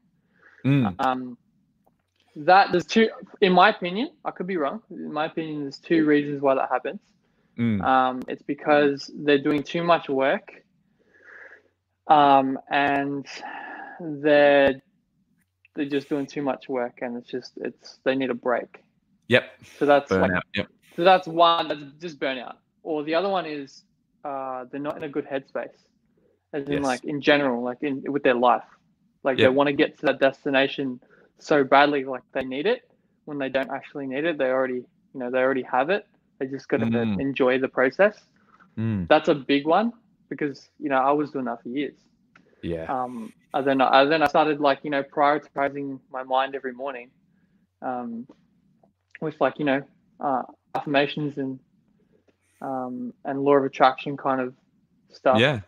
Mm, Um, that there's two, in my opinion, I could be wrong. In my opinion, there's two reasons why that happens. mm, Um, it's because they're doing too much work, um, and they're they're just doing too much work, and it's just it's they need a break. yep. So that's like Yep. So that's one that's just burnout. Or the other one is uh, they're not in a good headspace, as in Yes. like in general, like in with their life, like Yeah. they want to get to that destination so badly, like they need it. When they don't actually need it, they already, you know, they already have it. They just got to Mm. enjoy the process. Mm. That's a big one because you know I was doing that for years. Yeah. Um, and then I then I started like you know prioritizing my mind every morning, um, with like you know uh, affirmations and um, and law of attraction kind of stuff. yeah.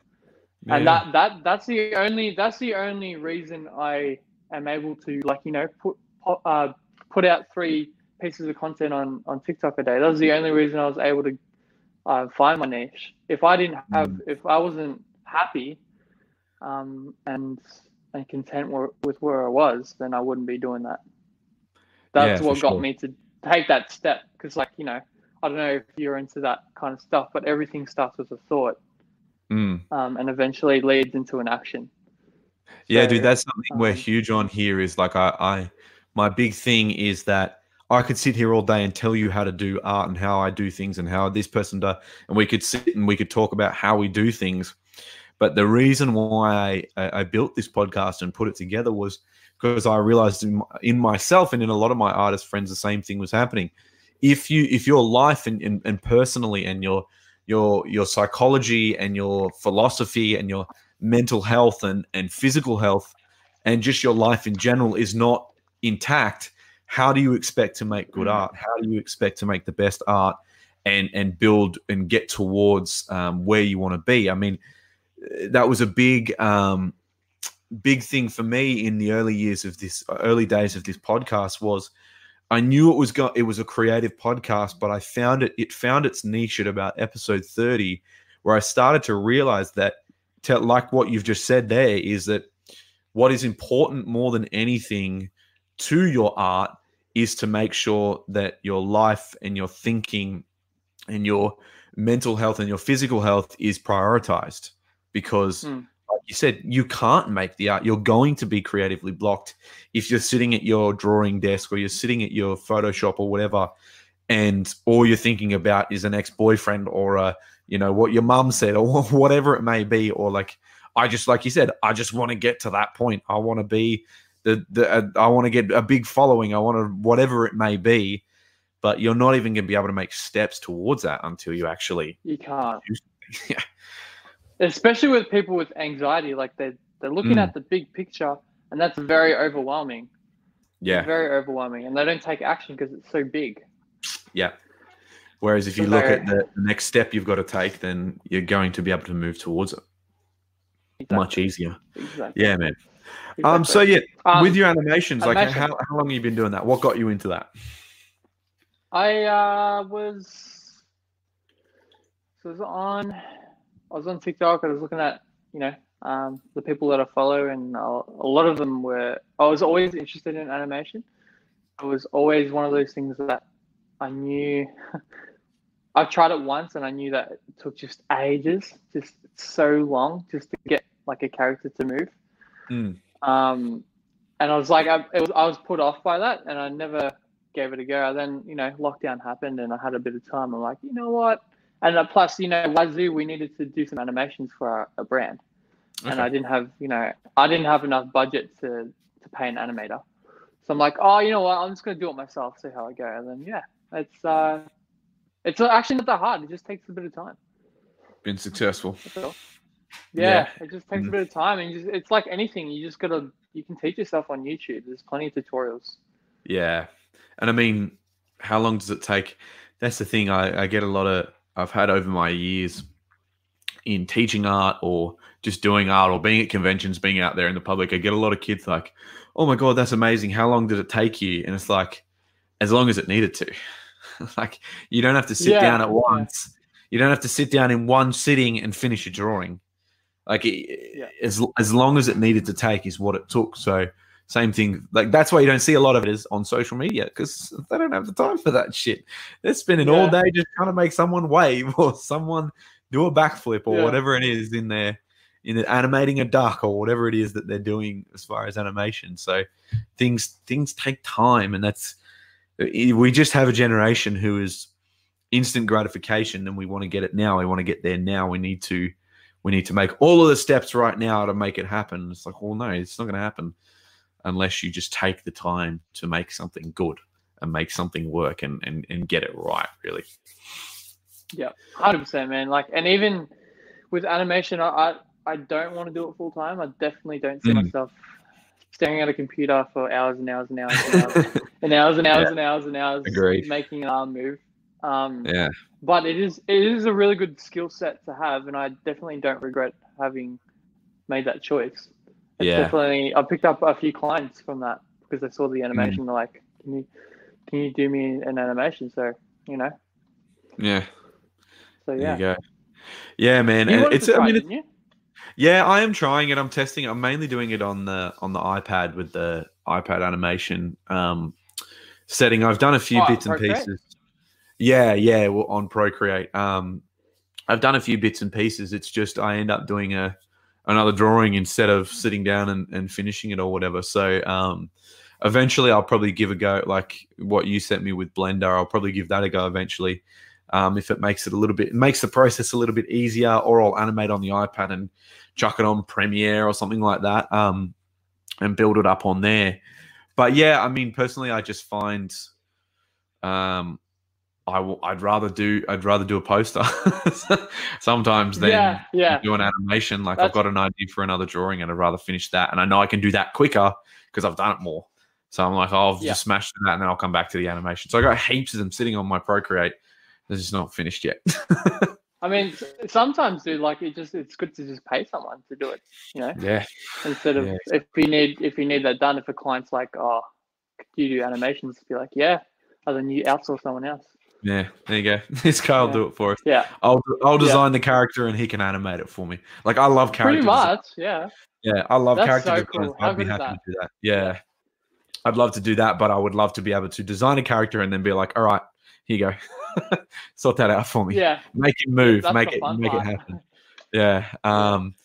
and Yeah. that that that's the only that's the only reason I am able to like you know put uh, put out three pieces of content on on TikTok a day. That was the only reason I was able to uh, find my niche. If I didn't have, Mm. if I wasn't happy, um, and and content with where I was, then I wouldn't be doing that. That's Yeah, what got sure. me to take that step. Because like you know, I don't know if you're into that kind of stuff, but everything starts with a thought Mm. um, and eventually leads into an action. Yeah, So, dude, that's something we're um, huge on here. Is like I, I, my big thing is that I could sit here all day and tell you how to do art and how I do things and how this person does, and we could sit and we could talk about how we do things. But the reason why I, I, I built this podcast and put it together was because I realized in, in myself and in a lot of my artist friends the same thing was happening. If you, if your life and, and, and personally and your your your psychology and your philosophy and your mental health and, and physical health and just your life in general is not intact, how do you expect to make good Mm. art? How do you expect to make the best art and and build and get towards um, where you want to be? I mean, uh, that was a big um, big thing for me in the early years of this early days of this podcast was I knew it was go- it was a creative podcast, but I found it it found its niche at about episode 30 where I started to realize that to, like what you've just said there is that what is important more than anything to your art is to make sure that your life and your thinking and your mental health and your physical health is prioritized. Because Mm. like you said you can't make the art. You're going to be creatively blocked. If you're sitting at your drawing desk or you're sitting at your photoshop or whatever and all you're thinking about is an ex-boyfriend or a you know what your mum said or whatever it may be or like i just like you said i just want to get to that point i want to be the, the uh, i want to get a big following i want to whatever it may be but you're not even going to be able to make steps towards that until you actually You can't, yeah especially with people with anxiety. Like they they're looking Mm. at the big picture, and that's very overwhelming. yeah very overwhelming, and they don't take action because it's so big. Yeah. Whereas if you look at the, the next step you've got to take, then you're going to be able to move towards it much easier. Exactly. Yeah, man. Um. So yeah, Um, with your animations, like how, how long have you been doing that? What got you into that? I uh, was so I was on I was on TikTok. I was looking at you know um, the people that I follow, and a, a lot of them were. I was always interested in animation. It was always one of those things that I knew. I've tried it once, and I knew that it took just ages, just so long, just to get like a character to move. Mm. Um, and I was like, I, it was, I was put off by that, and I never gave it a go. Then you know, lockdown happened, and I had a bit of time. I'm like, you know what? And uh, plus, you know, Wazoo, we needed to do some animations for our, a brand, and I didn't have, you know, I didn't have enough budget to to pay an animator. So I'm like, oh, you know what? I'm just gonna do it myself, see how I go. And then yeah, it's uh, it's actually not that hard. It just takes a bit of time. Been successful. Yeah. Yeah, it just takes Mm. a bit of time, and just, it's like anything. You just gotta, you can teach yourself on YouTube. There's plenty of tutorials. Yeah. And I mean, how long does it take? That's the thing I, I get a lot of, I've had over my years in teaching art or just doing art or being at conventions, being out there in the public. I get a lot of kids like, oh my God, that's amazing. How long did it take you? And it's like, as long as it needed to. like, you don't have to sit Yeah, down at once. You don't have to sit down in one sitting and finish a drawing. Like, it, Yeah. as, as long as it needed to take is what it took. So, same thing. Like that's why you don't see a lot of it is on social media because they don't have the time for that shit. They're spending all day just trying to make someone wave or someone do a backflip or Yeah. whatever it is in there, in animating a duck or whatever it is that they're doing as far as animation. So things things take time, and that's we just have a generation who is instant gratification, and we want to get it now. We want to get there now. We need to we need to make all of the steps right now to make it happen. It's like, well, no, it's not going to happen unless you just take the time to make something good. and make something work and and, and get it right really Yeah, hundred percent, man. Like, and even with animation, I I, I don't want to do it full time. I definitely don't see Mm. myself staring at a computer for hours and hours and hours and hours and hours and hours and hours and hours Agreed. making an arm move. Um, yeah but it is it is a really good skill set to have, and I definitely don't regret having made that choice. It's Yeah. definitely I picked up a few clients from that because they saw the Mm. animation. They're like, "Can you can you do me an animation?" So you know, yeah so yeah. yeah man You and it's to i try, mean didn't you? Yeah, I am trying it. I'm testing. it. I'm mainly doing it on the on the iPad with the iPad animation um, setting. I've done a few Oh, bits and Procreate? pieces. Yeah, yeah, well, on Procreate. Um, I've done a few bits and pieces. It's just I end up doing a another drawing instead of sitting down and, and finishing it or whatever. So um, eventually, I'll probably give a go. Like what you sent me with Blender, I'll probably give that a go eventually. Um, if it makes it a little bit, makes the process a little bit easier, or I'll animate on the iPad and chuck it on Premiere or something like that, um, and build it up on there. But yeah, I mean, personally, I just find, um, I will, I'd rather do, I'd rather do a poster sometimes than yeah, yeah. do an animation. Like I've got an idea for another drawing, and I'd rather finish that, and I know I can do that quicker because I've done it more. So I'm like, oh, I'll Yeah. just smash that, and then I'll come back to the animation. So I got heaps of them sitting on my Procreate. They're just not finished yet. I mean, sometimes, dude, like it just it's good to just pay someone to do it, you know, yeah, instead of Yeah. if you need if you need that done. If a client's like, oh, could you do animations? Be like, yeah, and then you outsource someone else. yeah. There you go. This guy will Yeah. do it for us. Yeah, I'll I'll Yeah. design the character, and he can animate it for me. Like I love character. pretty design. much. Yeah, Yeah, I love That's character so cool. I'd be happy to do that. Yeah. I'd love to do that, but I would love to be able to design a character and then be like, all right, here you go. sort that out for me. yeah. Make it move, That's make it make part. it happen. Yeah. Um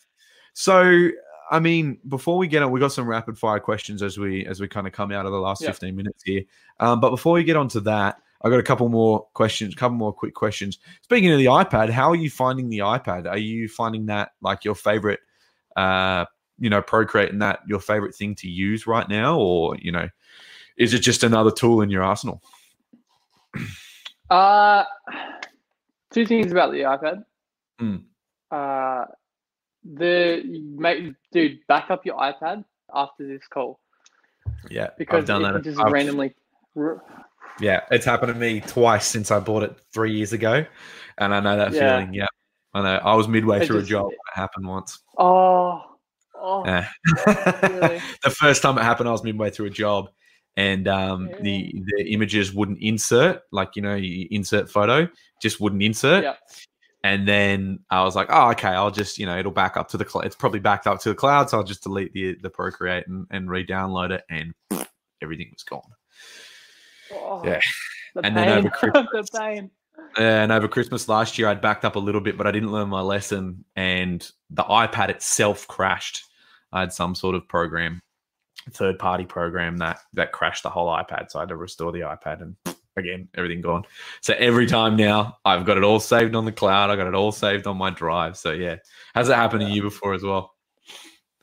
so I mean, before we get on, we got some rapid fire questions as we as we kind of come out of the last Yeah. 15 minutes here. Um, but before we get on to that, I got a couple more questions, a couple more quick questions. Speaking of the iPad, how are you finding the iPad? Are you finding that like your favorite uh you know, Procreate and that your favorite thing to use right now, or you know, is it just another tool in your arsenal? Uh, two things about the iPad. Mm. Uh, the make dude back up your iPad after this call Yeah, because I've done it that. just I've- randomly. Yeah, it's happened to me twice since I bought it three years ago, and I know that Yeah. feeling. Yeah, I know. I was midway It through just- a job it happened once. Oh, oh, Yeah. really? the first time it happened, I was midway through a job, and um, the the images wouldn't insert. Like you know, you insert photo, just wouldn't insert. Yeah. And then I was like, oh, okay, I'll just, you know, it'll back up to the cloud. It's probably backed up to the cloud, so I'll just delete the the Procreate and, and re-download it, and everything was gone. oh. Yeah. The And then over pain. Christmas- the pain. And over Christmas last year, I'd backed up a little bit, but I didn't learn my lesson, and the iPad itself crashed. I had some sort of program, third party program that that crashed the whole iPad, so I had to restore the iPad, and again, everything gone. So every time now, I've got it all saved on the cloud. I got it all saved on my drive. So yeah, has it happened to you before as well?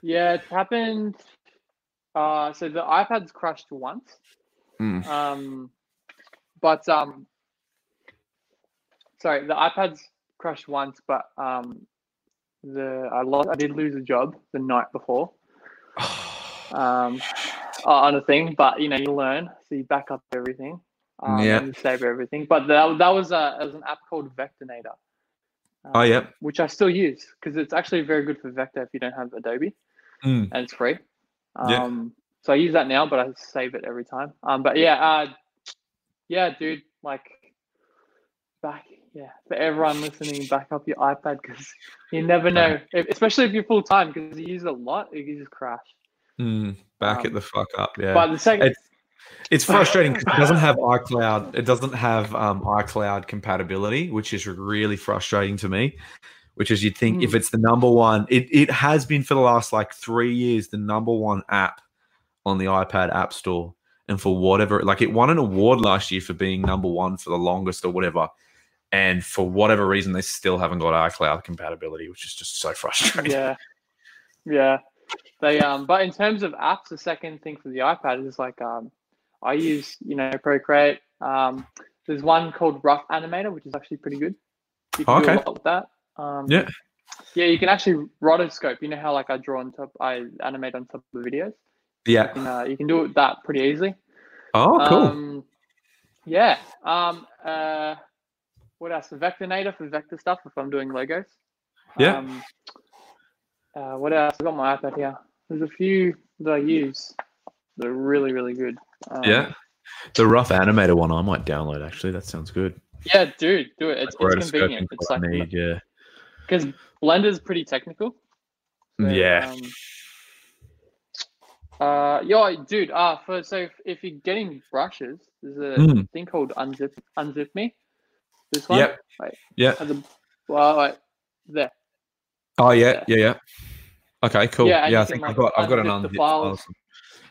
Yeah, it's happened. Uh, so the iPad's crashed once. Mm. Um, but um, sorry, the iPad's crashed once, but um, the I lost. I did lose a job the night before. Um, on a thing, but you know you learn, so you back up everything. Um, Yeah. and you save everything. But that, that was a was an app called Vectornator. Oh, um, yep. Which I still use because it's actually very good for vector if you don't have Adobe Mm. and it's free. Yeah. Um, so I use that now, but I save it every time. Um, but yeah, uh, yeah, dude, like back, yeah, for everyone listening, back up your iPad because you never know, especially if you're full time because you use it a lot, it can just crash. Mm. Back Um, it the fuck up. Yeah. But the second, It's- It's frustrating because it doesn't have iCloud. It doesn't have um, iCloud compatibility, which is really frustrating to me. Which is you'd think if Hmm. it's the number one, it, it has been for the last like three years the number one app on the iPad App Store. And for whatever, like it won an award last year for being number one for the longest or whatever. And for whatever reason, they still haven't got iCloud compatibility, which is just so frustrating. yeah, yeah, they um. But in terms of apps, the second thing for the iPad is like um, I use you know Procreate. Um, there's one called Rough Animator, which is actually pretty good. You can do a lot with that. Um, Yeah. Yeah, you can actually rotoscope. You know how like I draw on top, I animate on top of the videos. Yeah. You can, uh, you can do that pretty easily. Oh, cool. Um, yeah. Um, uh, what else? Vectornator for vector stuff if I'm doing Legos. Yeah. Um, uh, what else? I've got my iPad here. There's a few that I use. They're really, really good. Um, yeah. The rough animator one I might download actually. That sounds good. Yeah, dude, do it. It's, it's convenient. It's like need, yeah. because Blender's pretty technical. So, Yeah. Um, uh, yo, dude. Uh, for so if, if you're getting brushes, there's a Mm. thing called Unzip Unzip Me. This one. Yep. Wait. Yeah. The, well, wait, there. Oh yeah, yeah, yeah. Okay, cool. Yeah, Yeah, I think I've got I've got an unzipped file.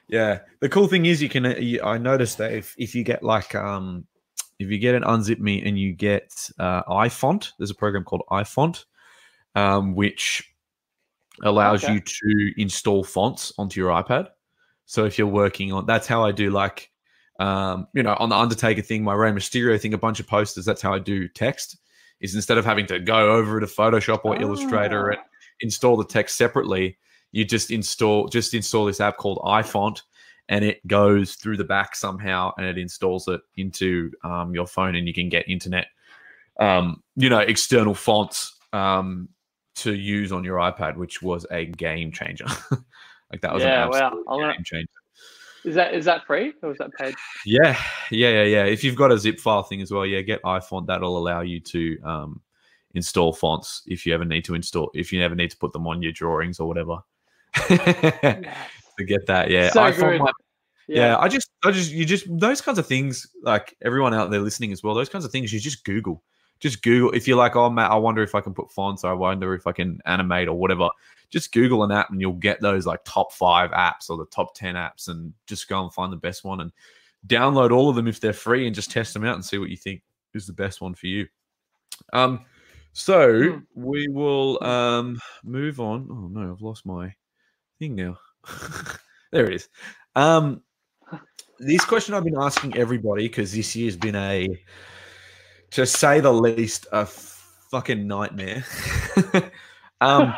Yeah, the cool thing is you can. uh, You, I noticed that if if you get like um if you get an unzip me and you get uh, iFont, there's a program called iFont, um, which allows Okay. you to install fonts onto your iPad. So if you're working on, that's how I do like, um, you know, on the Undertaker thing, my Rey Mysterio thing, a bunch of posters. That's how I do text. Is instead of having to go over to Photoshop or Illustrator and Ah. install the text separately, you just install just install this app called iFont, and it goes through the back somehow and it installs it into um, your phone, and you can get internet, um, you know, external fonts um, to use on your iPad, which was a game changer. like that was Yeah, an absolute I'll game changer. Is that is that free or is that paid? Yeah, yeah, yeah, yeah. If you've got a zip file thing as well, yeah, get iFont. That'll allow you to um, install fonts if you ever need to install. If you ever need to put them on your drawings or whatever. to get that, yeah. So iFont might- yeah. I just, I just, you just those kinds of things. Like everyone out there listening as well, those kinds of things. You just Google, just Google. If you're like, oh, Matt, I wonder if I can put fonts, or I wonder if I can animate or whatever. Just Google an app, and you'll get those like top five apps or the top ten apps, and just go and find the best one and download all of them if they're free, and just test them out and see what you think is the best one for you. Um, so Hmm. we will um move on. Oh no, I've lost my thing now. there it is. Um, this question I've been asking everybody because this year's been a, to say the least, a fucking nightmare. um,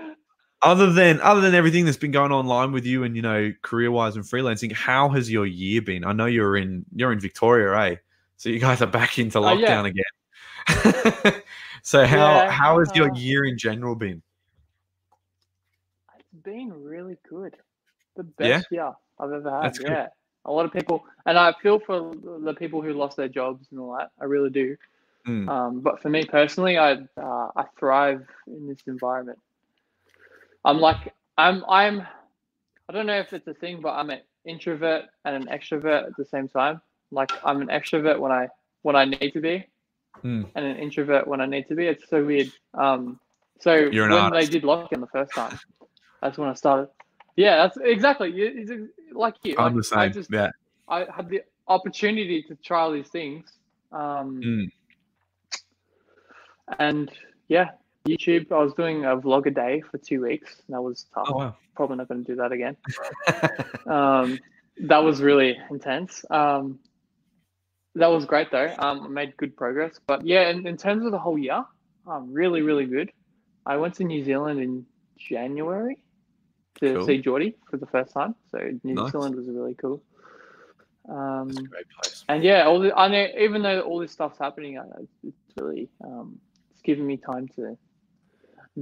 other than other than everything that's been going online with you and you know career wise and freelancing, how has your year been? I know you're in you're in Victoria, eh? So you guys are back into Oh, yeah. lockdown again. so how Yeah, how has your uh, year in general been? It's been really good. The Yeah? best year I've ever had. That's good. A lot of people, and I feel for the people who lost their jobs and all that. I really do. Mm. Um, but for me personally, I uh, I thrive in this environment. I'm like I'm I'm I don't know if it's a thing, but I'm an introvert and an extrovert at the same time. Like I'm an extrovert when I when I need to be, Mm. and an introvert when I need to be. It's so weird. Um, so when artist. they did lockdown the first time, that's when I started. Yeah, that's exactly. You- It's ex- like you. I'm like, the same. I just yeah. I had the opportunity to try all these things. Um, Mm. And yeah, YouTube. I was doing a vlog a day for two weeks. And that was tough. Oh wow. Probably not going to do that again. Um, that was really intense. Um, that was great though. Um, I made good progress. But yeah, in, in terms of the whole year, um, really, really good. I went to New Zealand in January to Cool. see Geordie for the first time. So New Nice. Zealand was really cool. Um, great place. and yeah, all the, I know even though all this stuff's happening, I, it's really um, it's giving me time to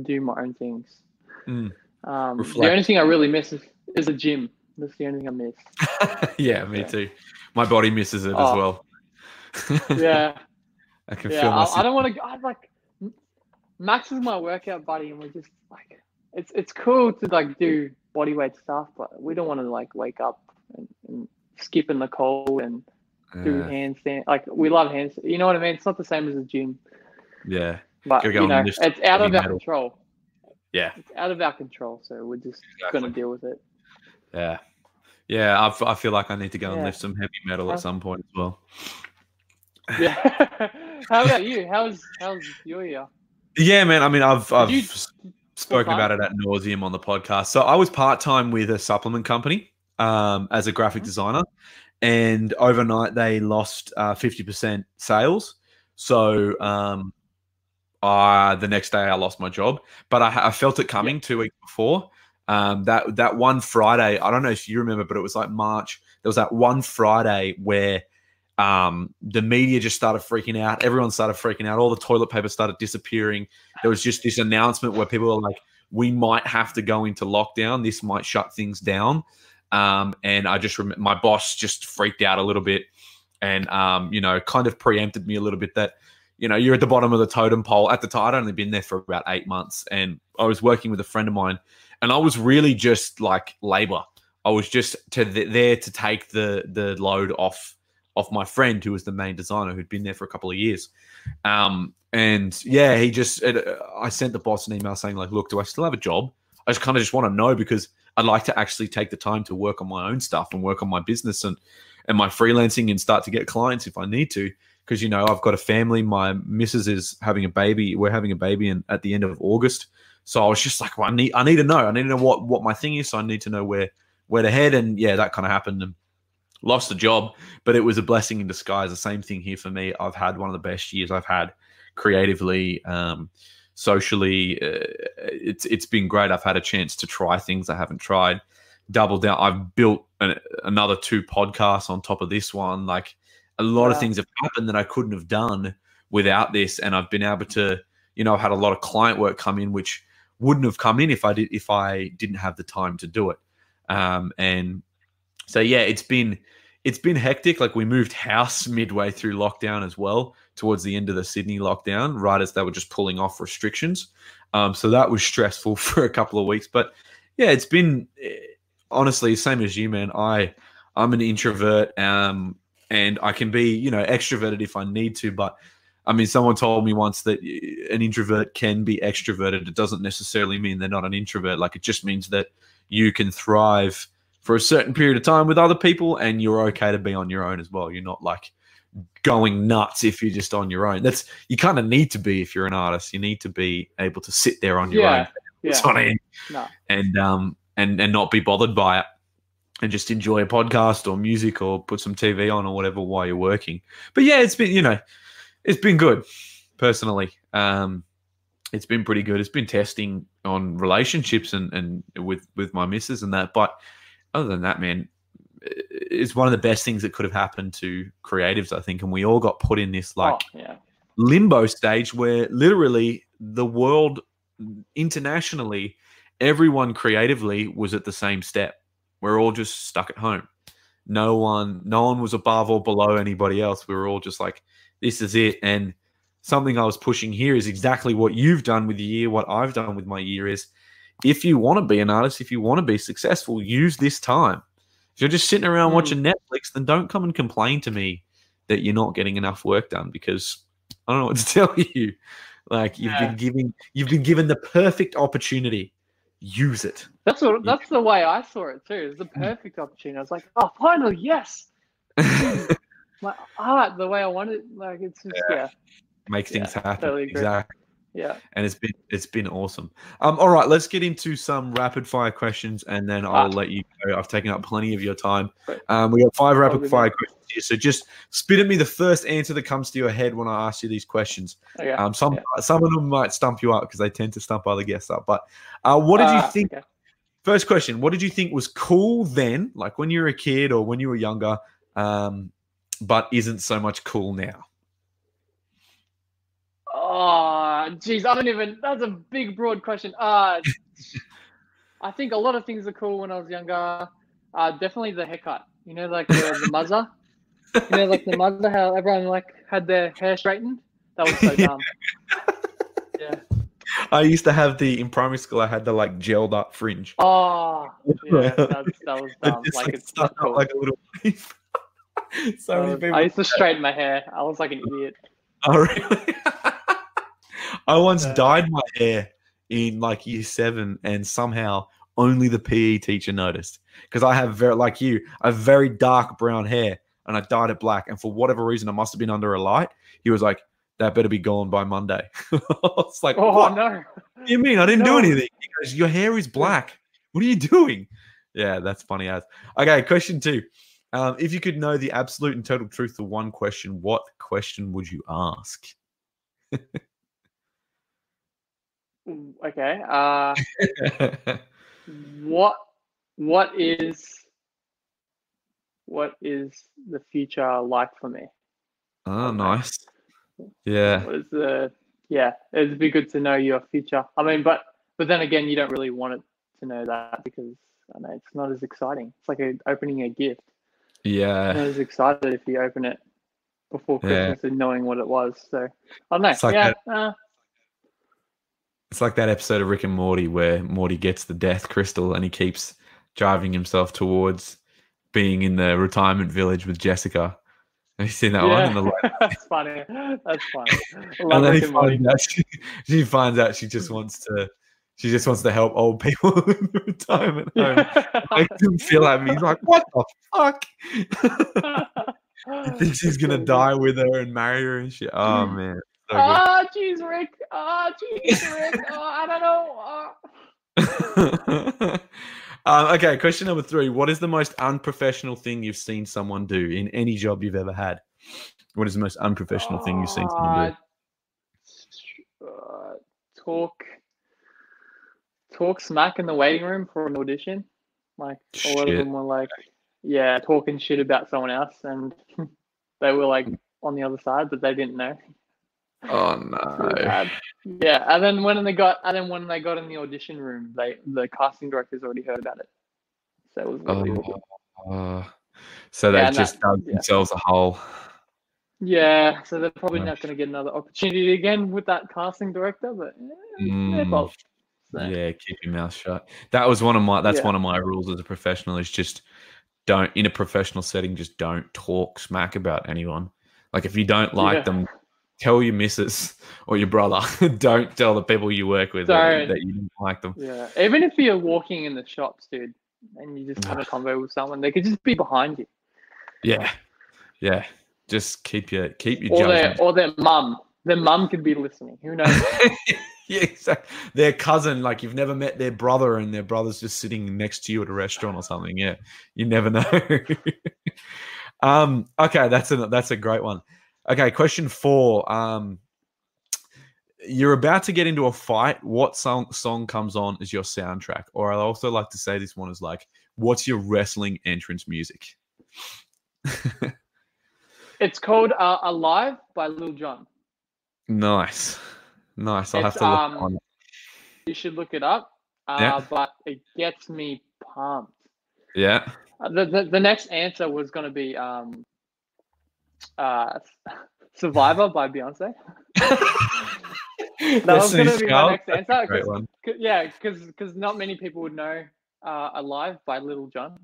do my own things. Mm. Um, the only thing I really miss is, is a gym. That's the only thing I miss. yeah, me Yeah. too. My body misses it as Oh. well. Yeah, I can yeah. feel my I, I don't want to. I like Max is my workout buddy, and we're just like it's it's cool to like do body weight stuff, but we don't want to like wake up and, and skip in the cold and do Yeah, handstand. Like we love handstand. You know what I mean? It's not the same as a gym. yeah, But you know, it's out of heavy our metal. control. yeah, It's out of our control, so we're just Exactly. gonna deal with it. yeah, yeah. I I feel like I need to go and lift some heavy metal at some point as well. Yeah. How about you? How's how's your year? Yeah, man. I mean, I've I've you- s- spoken about it at nauseum on the podcast. So I was part time with a supplement company um, as a graphic Mhm. designer, and overnight they lost uh, fifty percent sales. So um, uh, the next day I lost my job, but I, I felt it coming two weeks before. Um, that that one Friday, I don't know if you remember, but it was like March. There was that one Friday where um, the media just started freaking out. Everyone started freaking out. All the toilet paper started disappearing. There was just this announcement where people were like, "We might have to go into lockdown. This might shut things down." Um, and I just rem- my boss just freaked out a little bit, and um, you know, kind of preempted me a little bit that you know you're at the bottom of the totem pole. At the time, I'd only been there for about eight months, and I was working with a friend of mine, and I was really just like labor. I was just to th- there to take the the load off off my friend who was the main designer who'd been there for a couple of years. Um, and yeah, he just it, I sent the boss an email saying like, look, do I still have a job? I just kind of just want to know because I'd like to actually take the time to work on my own stuff and work on my business and and my freelancing and start to get clients if I need to. Because you know I've got a family. My missus is having a baby. We're having a baby in, at the end of August. So I was just like, well, I need I need to know. I need to know what what my thing is. So I need to know where where to head. And yeah, that kind of happened. And lost the job, but it was a blessing in disguise. The same thing here for me. I've had one of the best years I've had creatively, um, socially. Uh, it's it's been great. I've had a chance to try things I haven't tried. Double down. I've built an, another two podcasts on top of this one. Like a lot of things have happened that I couldn't have done without this, and I've been able to. You know, I've had a lot of client work come in, which wouldn't have come in if I did if I didn't have the time to do it. Um, and so yeah, it's been it's been hectic. Like we moved house midway through lockdown as well, towards the end of the Sydney lockdown, right as they were just pulling off restrictions. Um, so that was stressful for a couple of weeks. But yeah, it's been eh, honestly same as you, man. I I'm an introvert, um, and I can be you know extroverted if I need to, but I mean, someone told me once that eh, an introvert can be extroverted. It doesn't necessarily mean they're not an introvert. Like it just means that you can thrive for a certain period of time with other people and you're okay to be on your own as well. You're not like going nuts if you're just on your own. That's you kind of need to be if you're an artist. You need to be able to sit there on your yeah, own. Yeah. on No. and um and and not be bothered by it and just enjoy a podcast or music or put some tv on or whatever while you're working. But yeah it's been you know it's been good personally. Um it's been pretty good. It's been testing on relationships and and with with my missus and that but other than that, man, it's one of the best things that could have happened to creatives, I think. And we all got put in this like oh, yeah. limbo stage where literally the world internationally, everyone creatively was at the same step. We're all just stuck at home. No one, no one was above or below anybody else. We were all just like, this is it. And something I was pushing here is exactly what you've done with the year. What I've done with my year is if you want to be an artist, if you want to be successful, use this time. If you're just sitting around mm. watching Netflix, then don't come and complain to me that you're not getting enough work done because I don't know what to tell you. Like you've yeah. been giving you've been given the perfect opportunity. Use it. That's what that's the way I saw it too. It's the perfect opportunity. I was like, oh finally, yes. My art, the way I wanted like it's just yeah. yeah. Make things yeah, happen. Totally exactly. Yeah. And it's been it's been awesome. Um, all right, let's get into some rapid fire questions and then I'll ah. let you go. I've taken up plenty of your time. Um, we got five rapid fire questions here. So just spit at me the first answer that comes to your head when I ask you these questions. Okay. Um, some yeah. some of them might stump you up because they tend to stump other guests up. But uh, what did you uh, think? Okay. First question, what did you think was cool then, like when you were a kid or when you were younger, um, but isn't so much cool now? Oh, geez, I don't even. That's a big, broad question. Uh, I think a lot of things are cool when I was younger. Uh, definitely the haircut. You know, like the, the muzzer. You know, like the muzzer. How everyone like had their hair straightened. That was so dumb. yeah. I used to have the in primary school. I had the like gelled up fringe. Oh, yeah, that, that was dumb. Just, like, like it's not cool. like a little. so many people. I used to straighten my hair. I was like an idiot. Oh really? I once dyed my hair in like year seven, and somehow only the PE teacher noticed because I have very like you, a very dark brown hair, and I dyed it black. And for whatever reason, I must have been under a light. He was like, "That better be gone by Monday." it's like, oh what? no! What you mean I didn't no. do anything? He goes, "Your hair is black. What are you doing?" Yeah, that's funny as. Okay, question two. Um, if you could know the absolute and total truth of one question, what question would you ask? Okay. Uh, what what is what is the future like for me? oh, nice. Yeah. What is the yeah? It'd be good to know your future. I mean, but but then again, you don't really want it to know that because I know it's not as exciting. It's like a, opening a gift. Yeah. not as excited if you open it before Yeah. Christmas and knowing what it was. So I don't know. It's like yeah, uh, It's like that episode of Rick and Morty where Morty gets the death crystal and he keeps driving himself towards being in the retirement village with Jessica. Have you seen that one? yeah. And, the, that's funny. That's funny. And then he Rick and Morty. finds out she, she finds out she just wants to she just wants to help old people in the retirement home. Makes him feel happy. He's like, what the fuck? he thinks he's gonna die with her and marry her and shit. Oh mm. man. Ah, jeez, Rick. Ah, jeez, Rick. Oh, I don't know. Ah. um, okay, question number three. What is the most unprofessional thing you've seen someone do in any job you've ever had? What is the most unprofessional thing you've seen someone do? Uh, talk, talk smack in the waiting room for an audition. Like a lot of them were like, yeah, talking shit about someone else, and they were like on the other side, but they didn't know. Oh no. Yeah, and then when they got, and then when they got in the audition room, they the casting directors already heard about it, so it was really. Oh, uh, so they Yeah, just dug yeah. themselves a hole. Yeah, so they're probably not going to get another opportunity again with that casting director, but eh, Mm. So, Yeah, keep your mouth shut. That was one of my. That's Yeah. one of my rules as a professional. Is just don't in a professional setting. Just don't talk smack about anyone. Like if you don't like Yeah. them, tell your missus or your brother. don't tell the people you work with that, that you didn't like them. Yeah, even if you're walking in the shops, dude, and you just have a convo with someone, they could just be behind you, Yeah, yeah. Just keep your keep your or their judgment. or their mum. Their mum could be listening. Who knows? yeah, exactly. Their cousin, like you've never met their brother, and their brother's just sitting next to you at a restaurant or something. Yeah, you never know. um, okay, that's a that's a great one. Okay, question four. Um, you're about to get into a fight. What song song comes on as your soundtrack? Or I also like to say this one is like, what's your wrestling entrance music? it's called uh, "Alive" by Lil Jon. nice, nice. I'll have to look um, on. it. You should look it up. Uh, Yeah. But it gets me pumped. Yeah. Uh, the, the the next answer was going to be um, uh, "Survivor" by Beyonce. That was going to be my next answer. Great one. 'cause- yeah, because because not many people would know uh, "Alive" by Lil Jon.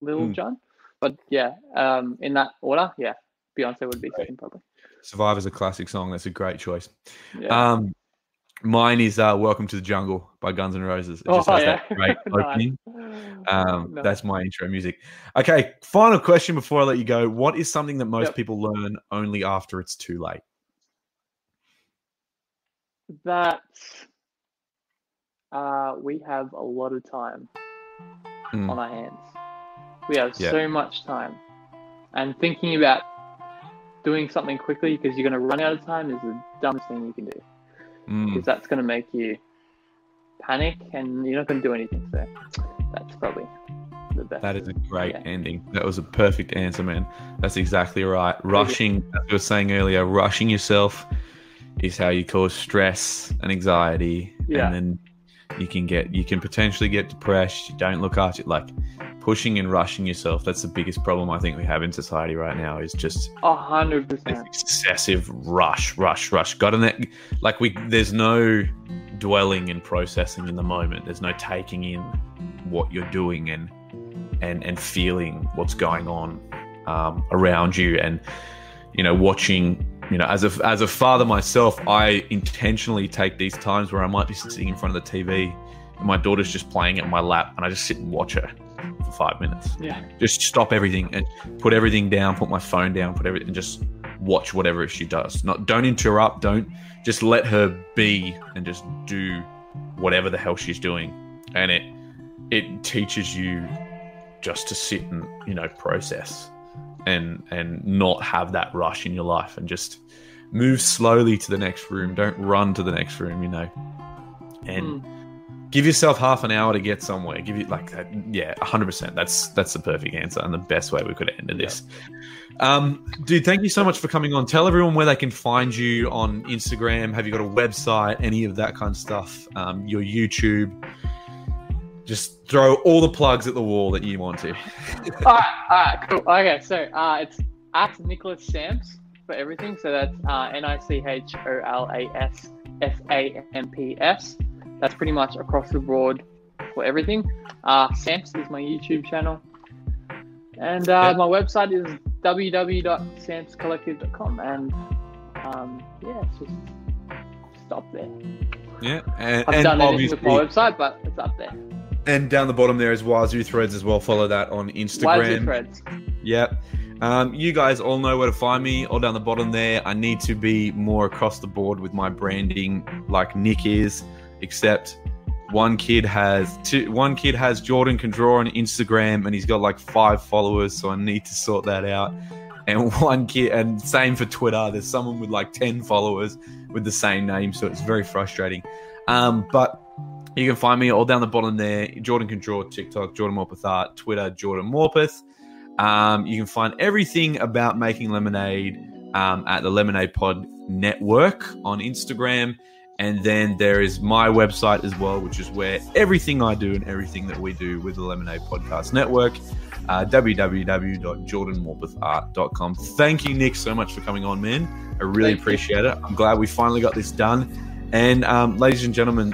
Little Hmm. John, but yeah, um, in that order, yeah, Beyonce would be second probably. Survivor's a classic song. That's a great choice. Yeah. Um, mine is uh, "Welcome to the Jungle" by Guns N' Roses. It oh just has yeah, that great Nice. opening. Um, Nice. That's my intro music. Okay, final question before I let you go. What is something that most Yep. people learn only after it's too late? that uh, we have a lot of time Mm. on our hands. We have Yeah. so much time, and thinking about doing something quickly because you're going to run out of time is the dumbest thing you can do. Mm. Because that's going to make you panic, and you're not going to do anything. So that's probably the best. That is a great Yeah. ending. That was a perfect answer, man. That's exactly right. Rushing, as we were saying earlier, rushing yourself is how you cause stress and anxiety, Yeah. and then you can get you can potentially get depressed. You don't look after it. like pushing and rushing yourself. That's the biggest problem I think we have in society right now. Is just A hundred percent. excessive rush, rush, rush. Got in that like we there's no dwelling and processing in the moment. There's no taking in what you're doing and and and feeling what's going on um, around you and you know watching you know as a as a father myself i intentionally take these times where i might be sitting in front of the tv and my daughter's just playing in my lap and i just sit and watch her for five minutes. Yeah. just stop everything and put everything down put my phone down put everything and just watch whatever she does. Not don't interrupt don't just let her be and just do whatever the hell she's doing. And it it teaches you just to sit and you know process and and not have that rush in your life and just move slowly to the next room. Don't run to the next room you know. And Mm. Give yourself half an hour to get somewhere. Give you like that yeah 100% that's that's the perfect answer and the best way we could have ended this um dude thank you so much for coming on. Tell everyone where they can find you on instagram. Have you got a website? Any of that kind of stuff? Um your youtube? Just throw all the plugs at the wall that you want to. All right, all right, cool. Okay, so uh, it's at Nicholas Samps for everything. So that's uh, N I C H O L A S F A M P S. That's pretty much across the board for everything. Uh, Samps is my YouTube channel, and uh, Yeah. my website is www.sampscollective.com. And um, yeah, it's just stop there. yeah and, I've and done obviously with my website, but it's up there. and down the bottom there is wazoo threads as well follow that on Wazoo instagram threads. Yep. Um, you guys all know where to find me. All down the bottom there. I need to be more across the board with my branding, like Nick is. Except one kid has two. One kid has Jordan can draw on Instagram, and he's got like five followers. So I need to sort that out. And one kid, and same for Twitter. There's someone with like ten followers with the same name, so it's very frustrating. Um, but you can find me all down the bottom there. Jordan can draw TikTok, Jordan Morpeth Art, Twitter, Jordan Morpeth. Um, you can find everything about making lemonade um, at the Lemonade Pod Network on Instagram. And then there is my website as well, which is where everything I do and everything that we do with the Lemonade Podcast Network, uh, www.jordanmorpethart.com. Thank you, Nick, so much for coming on, man. I really Thank you. appreciate it. I'm glad we finally got this done. And um, ladies and gentlemen,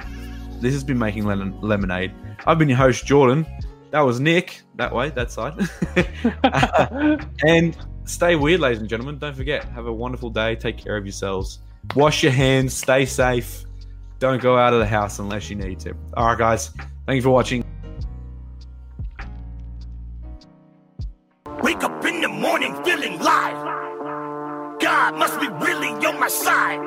this has been Making Lemon- Lemonade. I've been your host, Jordan. That was Nick, that way, that side. and stay weird, ladies and gentlemen. Don't forget, have a wonderful day. Take care of yourselves. Wash your hands. Stay safe. Don't go out of the house unless you need to. All right, guys. Thank you for watching. Wake up in the morning feeling live. God must be really on my side.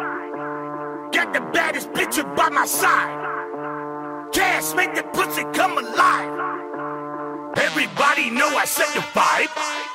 Got the baddest bitch by my side. Cash make the pussy come alive. Everybody know I set the vibe.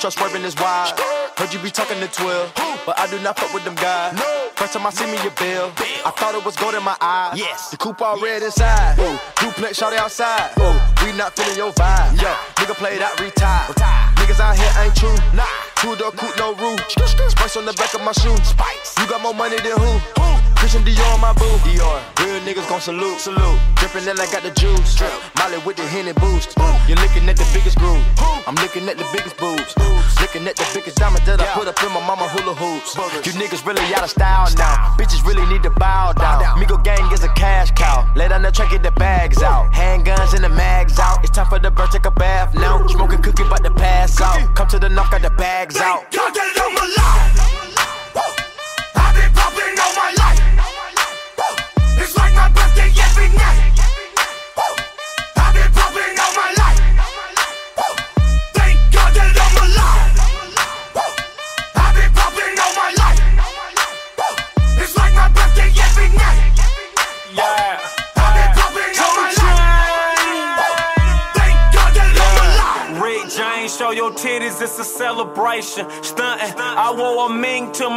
Trust swerving is wild. Heard you be talking to 12, but I do not fuck with them guys. First time I see me your bill, I thought it was gold in my eye. Yes. The coupe all red inside. Ooh, duplex shot outside. Ooh, we not feeling your vibe. Yo, nigga play that retire. Niggas out here ain't true. Nah, two door coupe no roof. Spice on the back of my shoe. Spice. You got more money than who? Christian Dior on my boo. Dior. Real niggas gon' salute. Salute. Drippin' and I got the juice. Drip. Molly with the Henny boost. You're looking at the biggest groove. I'm looking at the biggest boobs. Looking at the biggest diamond that I put up in my mama hula hoops. You niggas really out of style now. Bitches really need to bow down. Migo gang is a cash cow. Lay down the track, get the bags out. Handguns and the mags out. It's time for the bird, take a bath now. Smoking cookie, about to pass out. Come to the knock, got the bags out. Thank God that I'm alive. Woo.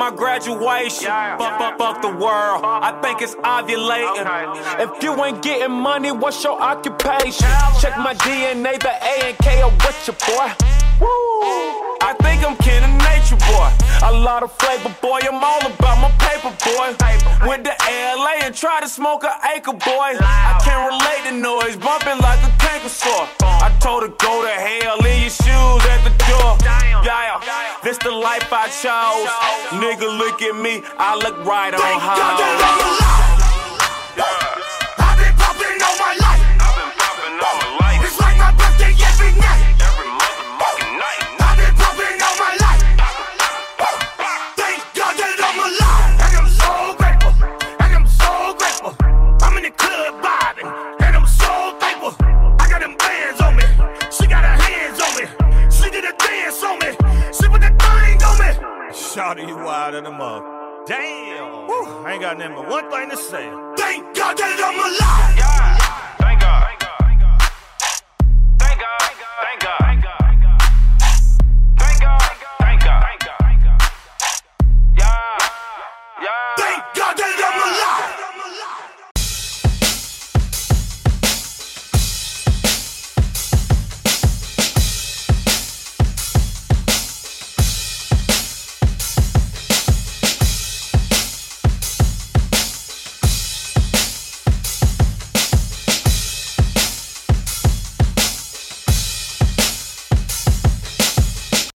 My graduation. Fuck, fuck, fuck the world, I think it's ovulating. If you ain't getting money, what's your occupation? Check my DNA, the A and K are with your boy. Woo! I think I'm kin of nature, boy. A lot of flavor, boy. I'm all about my paper, boy. Went to LA and tried to smoke an acre, boy. I can't relate to noise, bumping like a canker sore. I told her go to hell, leave your shoes at the door. Yeah, this the life I chose. Nigga, look at me, I look right on Thank Shawty, you wider than a mug. Damn. Woo, I ain't got nothing but one thing to say. Thank God that I'm alive. Thank God. Thank God. Thank God. Thank God. Thank God. Thank God. Yeah. Yeah.